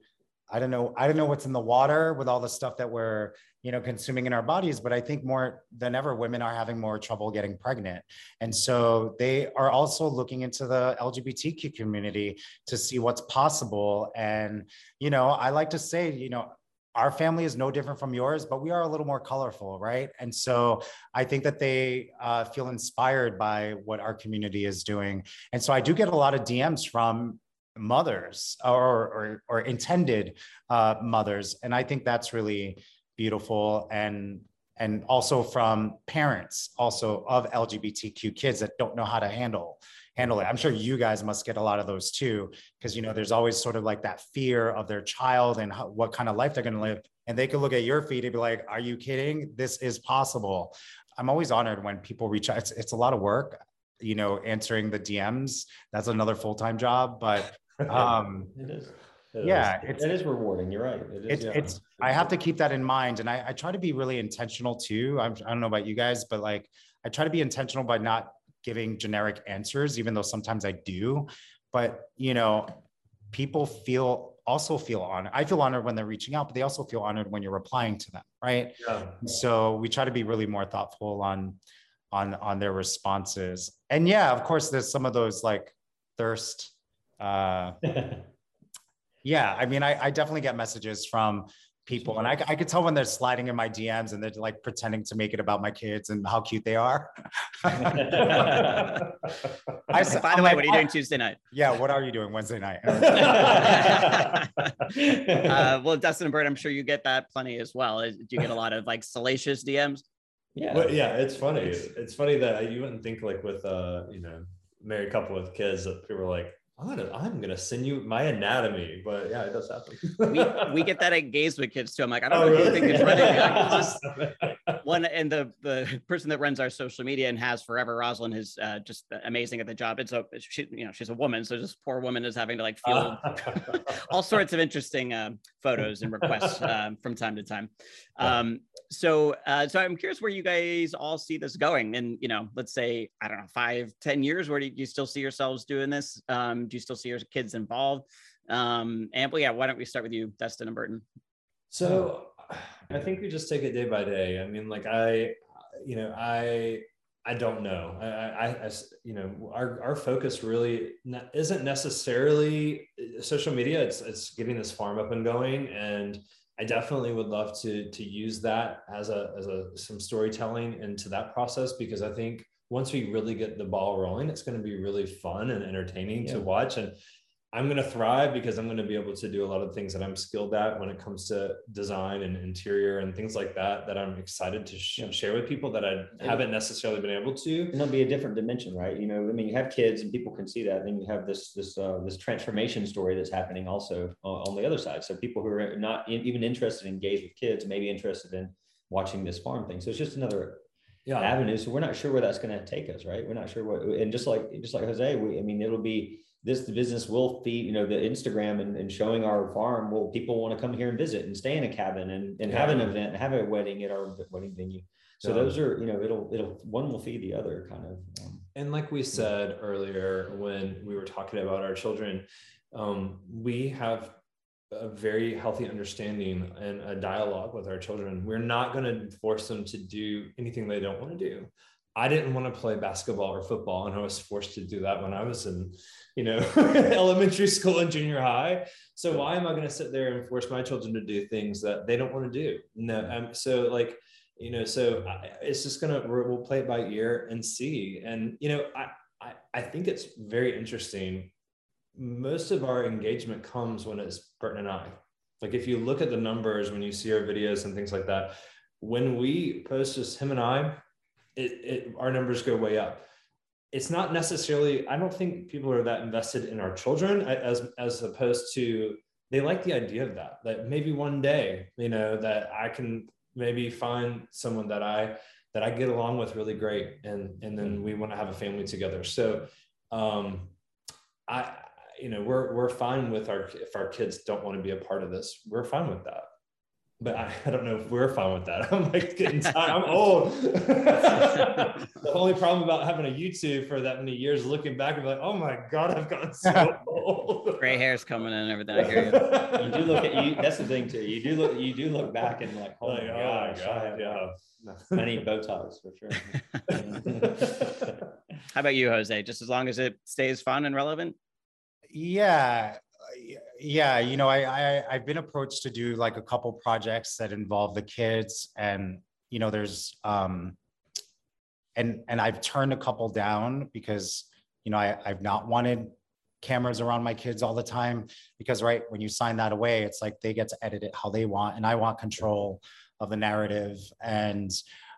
I don't know. I don't know what's in the water with all the stuff that we're, you know, consuming in our bodies. But I think more than ever, women are having more trouble getting pregnant, and so they are also looking into the LGBTQ community to see what's possible. And you know, I like to say, you know, our family is no different from yours, but we are a little more colorful, right? And so I think that they uh, feel inspired by what our community is doing. And so I do get a lot of DMs from mothers or or, or intended uh, mothers and i think that's really beautiful and and also from parents also of lgbtq kids that don't know how to handle handle it. I'm sure you guys must get a lot of those too because you know there's always sort of like that fear of their child and how, what kind of life they're going to live. And they could look at your feed and be like are you kidding? This is possible. I'm always honored when people reach out. It's, it's a lot of work you know answering the dms that's another full-time job but um, it is. It yeah, is. it's, it is rewarding. You're right. It is. It's, yeah. it's I have to keep that in mind, and I, I try to be really intentional too. I'm, I don't know about you guys, but like I try to be intentional by not giving generic answers, even though sometimes I do. But you know, people feel also feel honored. I feel honored when they're reaching out, but they also feel honored when you're replying to them, right? Yeah. So we try to be really more thoughtful on on on their responses. And yeah, of course, there's some of those like thirst. Uh, yeah, I mean, I, I definitely get messages from people, and I, I could tell when they're sliding in my DMs and they're like pretending to make it about my kids and how cute they are. I, s- By I'm the way, like, what are you doing Tuesday night? Yeah, what are you doing Wednesday night? uh, well, Dustin and Bert, I'm sure you get that plenty as well. Do you get a lot of like salacious DMs? yeah. Well, yeah, it's funny. It's funny that you wouldn't think like with uh, you know, married couple with kids that people are like, I'm gonna I'm gonna send you my anatomy. But yeah, it does happen. We we get that at with kids too. I'm like, I don't Oh, know who really? you think is running. Just- one and the the person that runs our social media and has forever rosalind is uh, just amazing at the job it's a she you know she's a woman so this poor woman is having to like field all sorts of interesting uh, photos and requests um, from time to time um, so uh, so i'm curious where you guys all see this going and you know let's say i don't know five ten years where do you still see yourselves doing this um, do you still see your kids involved um, and well yeah why don't we start with you dustin and burton So I think we just take it day by day. I mean, like I, you know, I, I don't know. I, I, I you know, our, our focus really isn't necessarily uh, social media. It's, it's getting this farm up and going. And I definitely would love to, to use that as a, as a, some storytelling into that process, because I think once we really get the ball rolling, it's going to be really fun and entertaining Yeah. to watch. And I'm going to thrive because I'm going to be able to do a lot of things that I'm skilled at when it comes to design and interior and things like that, that I'm excited to sh- Yeah. share with people that I haven't necessarily been able to. and there'll be a different dimension, right? You know, I mean, you have kids and people can see that. And then you have this this uh, this transformation story that's happening also on, the other side. So people who are not in, even interested in engage with kids may be interested in watching this farm thing. So it's just another Yeah. avenue. So we're not sure where that's going to take us, right? We're not sure what. And just like just like Jose, we, I mean, it'll be this the business will feed, you know, the Instagram and, and showing our farm. Will people want to come here and visit and stay in a cabin and, and have an Yeah. event, have a wedding at our wedding venue. So Yeah. those are, you know, it'll it'll one will feed the other kind of. Um, And like we said earlier, when we were talking about our children, um, we have a very healthy understanding and a dialogue with our children. We're not going to force them to do anything they don't want to do. I didn't want to play basketball or football, and I was forced to do that when I was in, you know, elementary school and junior high. So why am I going to sit there and force my children to do things that they don't want to do? No, um, so like you know so I, it's just gonna we'll play it by ear and see and you know I, I i think it's very interesting most of our engagement comes when it's burton and i. Like if you look at the numbers when you see our videos and things like that when we post just him and i it, it our numbers go way up. It's not necessarily i don't think people are that invested in our children as as opposed to they like the idea of that. That maybe one day you know that i can maybe find someone that I that I get along with really great and and then we want to have a family together. So um I you know we're we're fine with our if our kids don't want to be a part of this, we're fine with that. But I, I don't know if we're fine with that. I'm like getting tired. I'm old. the only problem about having a YouTube for that many years, looking back and be like, oh my God, I've gotten so old. gray hair's coming in and everything i hear you you do look at you. That's the thing too. You do look. You do look back and like, oh Like, oh my oh gosh, my I God, have- yeah. I need Botox for sure. How about you, Jose? Just as long as it stays fun and relevant? Yeah yeah you know I, I i've been approached to do like a couple projects that involve the kids and you know there's um and and i've turned a couple down because you know i i've not wanted cameras around my kids all the time because right when you sign that away it's like they get to edit it how they want and i want control of the narrative. And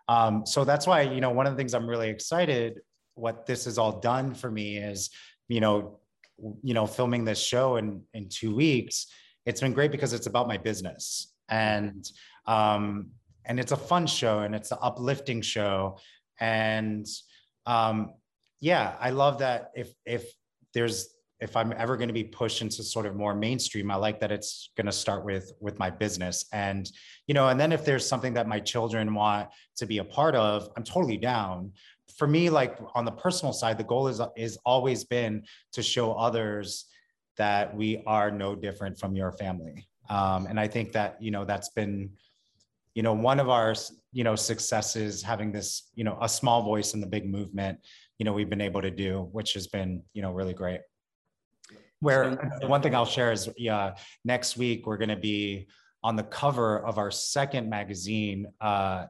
um so that's why you know one of the things i'm really excited what this has all done for me is you know you know filming this show in in two weeks it's been great because it's about my business. And um and it's a fun show and it's an uplifting show. And um yeah i love that if if there's if i'm ever going to be pushed into sort of more mainstream i like that it's going to start with with my business. And you know and then if there's something that my children want to be a part of i'm totally down for me like on the personal side the goal is is always been to show others that we are no different from your family. Um, and I think that, you know, that's been, you know, one of our, you know, successes having this, you know, a small voice in the big movement, you know, we've been able to do, which has been, you know, really great. Where one thing I'll share is, yeah, next week we're going to be on the cover of our second magazine, uh,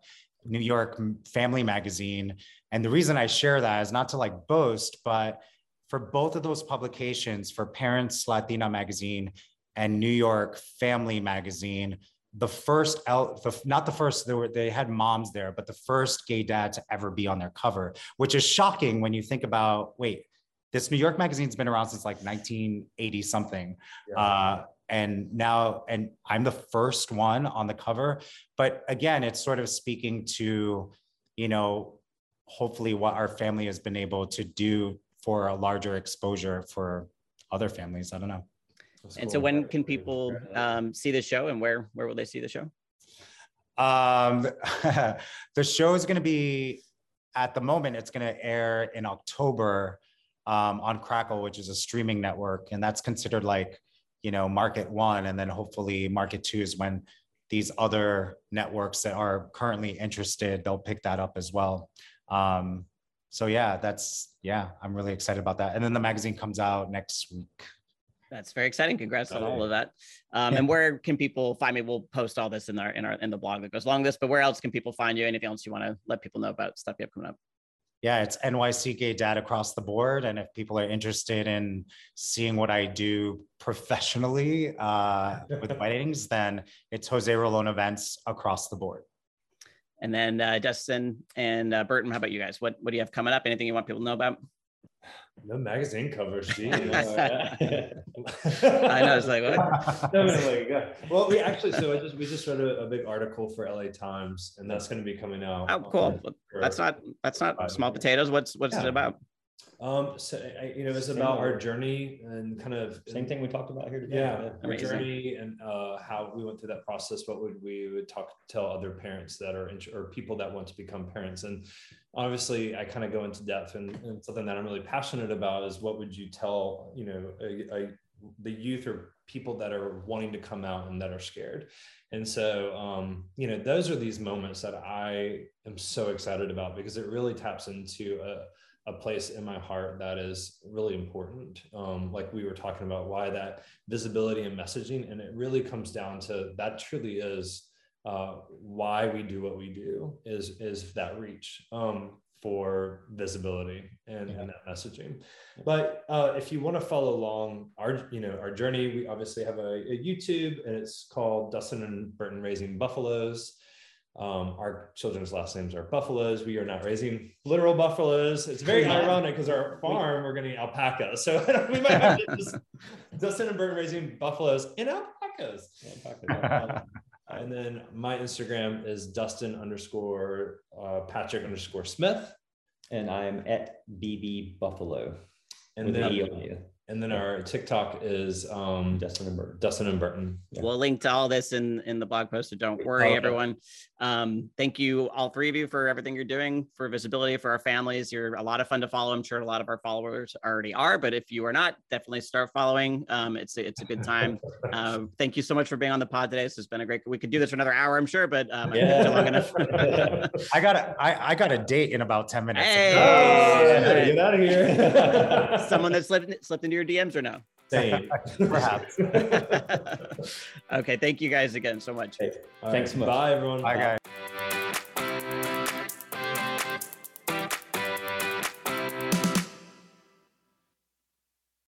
New York Family Magazine. And the reason I share that is not to like boast, but for both of those publications, for Parents Latina Magazine and New York Family Magazine, the first, the, not the first, they, were, they had moms there, but the first gay dad to ever be on their cover, which is shocking when you think about, wait, this New York magazine's been around since like 1980 something. Yeah. Uh, and now, and I'm the first one on the cover. But again, it's sort of speaking to, you know, hopefully what our family has been able to do for a larger exposure for other families. I don't know. That's and cool. so when can people um, see the show and where where will they see the show? Um, the show is going to be at the moment it's going to air in October um, on Crackle, which is a streaming network, and that's considered like you know market one, and then hopefully market two is when these other networks that are currently interested they'll pick that up as well. Um, so yeah, that's yeah, I'm really excited about that. And then the magazine comes out next week. That's very exciting. Congrats on all of that. Um, and where can people find me? We'll post all this in our in our in the blog that goes along this. But where else can people find you? Anything else you want to let people know about stuff you have coming up? Yeah, it's NYC Gay Dad across the board. And if people are interested in seeing what I do professionally uh, with weddings, then it's Jose Rolon events across the board. And then uh, Dustin and uh, Burton, how about you guys? What what do you have coming up? Anything you want people to know about? No magazine covers. Geez. I know. It's like what? no, like, Well, we actually so I just we just wrote a, a big article for LA Times, and that's going to be coming out. Oh, cool. That's not that's not small potatoes. What's what's yeah. it about? Um, so I, you know, it's about our journey and kind of same thing we talked about here today. Yeah, our journey and uh, how we went through that process. What would we would talk tell other parents that are in, or people that want to become parents? And obviously, I kind of go into depth and, and, something that I'm really passionate about is what would you tell you know a, a, the youth or people that are wanting to come out and that are scared. And so, um, you know, those are these moments that I am so excited about because it really taps into a a place in my heart that is really important. Um, like we were talking about, why that visibility and messaging, and it really comes down to that. Truly is uh, why we do what we do. Is is that reach um, for visibility and, yeah. and that messaging. But uh, if you want to follow along our you know our journey, we obviously have a, a YouTube, and it's called Dustin and Burton Raising Buffaloes. Um, our children's last names are buffaloes. We are not raising literal buffaloes. It's very yeah. ironic because our farm we're getting alpacas. So we might have to just Dustin and Burton raising buffaloes and alpacas. and then my Instagram is Dustin underscore uh, Patrick underscore Smith. And I'm at BB Buffaloe. And then, and then our TikTok is um, Dustin and Burton. Dustin and Burton. Yeah. We'll link to all this in in the blog post. So don't worry, oh, okay. everyone. Um, thank you all three of you for everything you're doing for visibility for our families. You're a lot of fun to follow. I'm sure a lot of our followers already are, but if you are not, definitely start following. Um, it's a, it's a good time. uh, thank you so much for being on the pod today. This has been a great. We could do this for another hour, I'm sure, but um, yeah. long enough. I got a I, I got a date in about ten minutes. Hey, oh, get out of here. Someone that slipped slipped into your DMs or no? Same, perhaps. okay, thank you guys again so much. Hey, Thanks right. Bye, everyone. Bye, guys.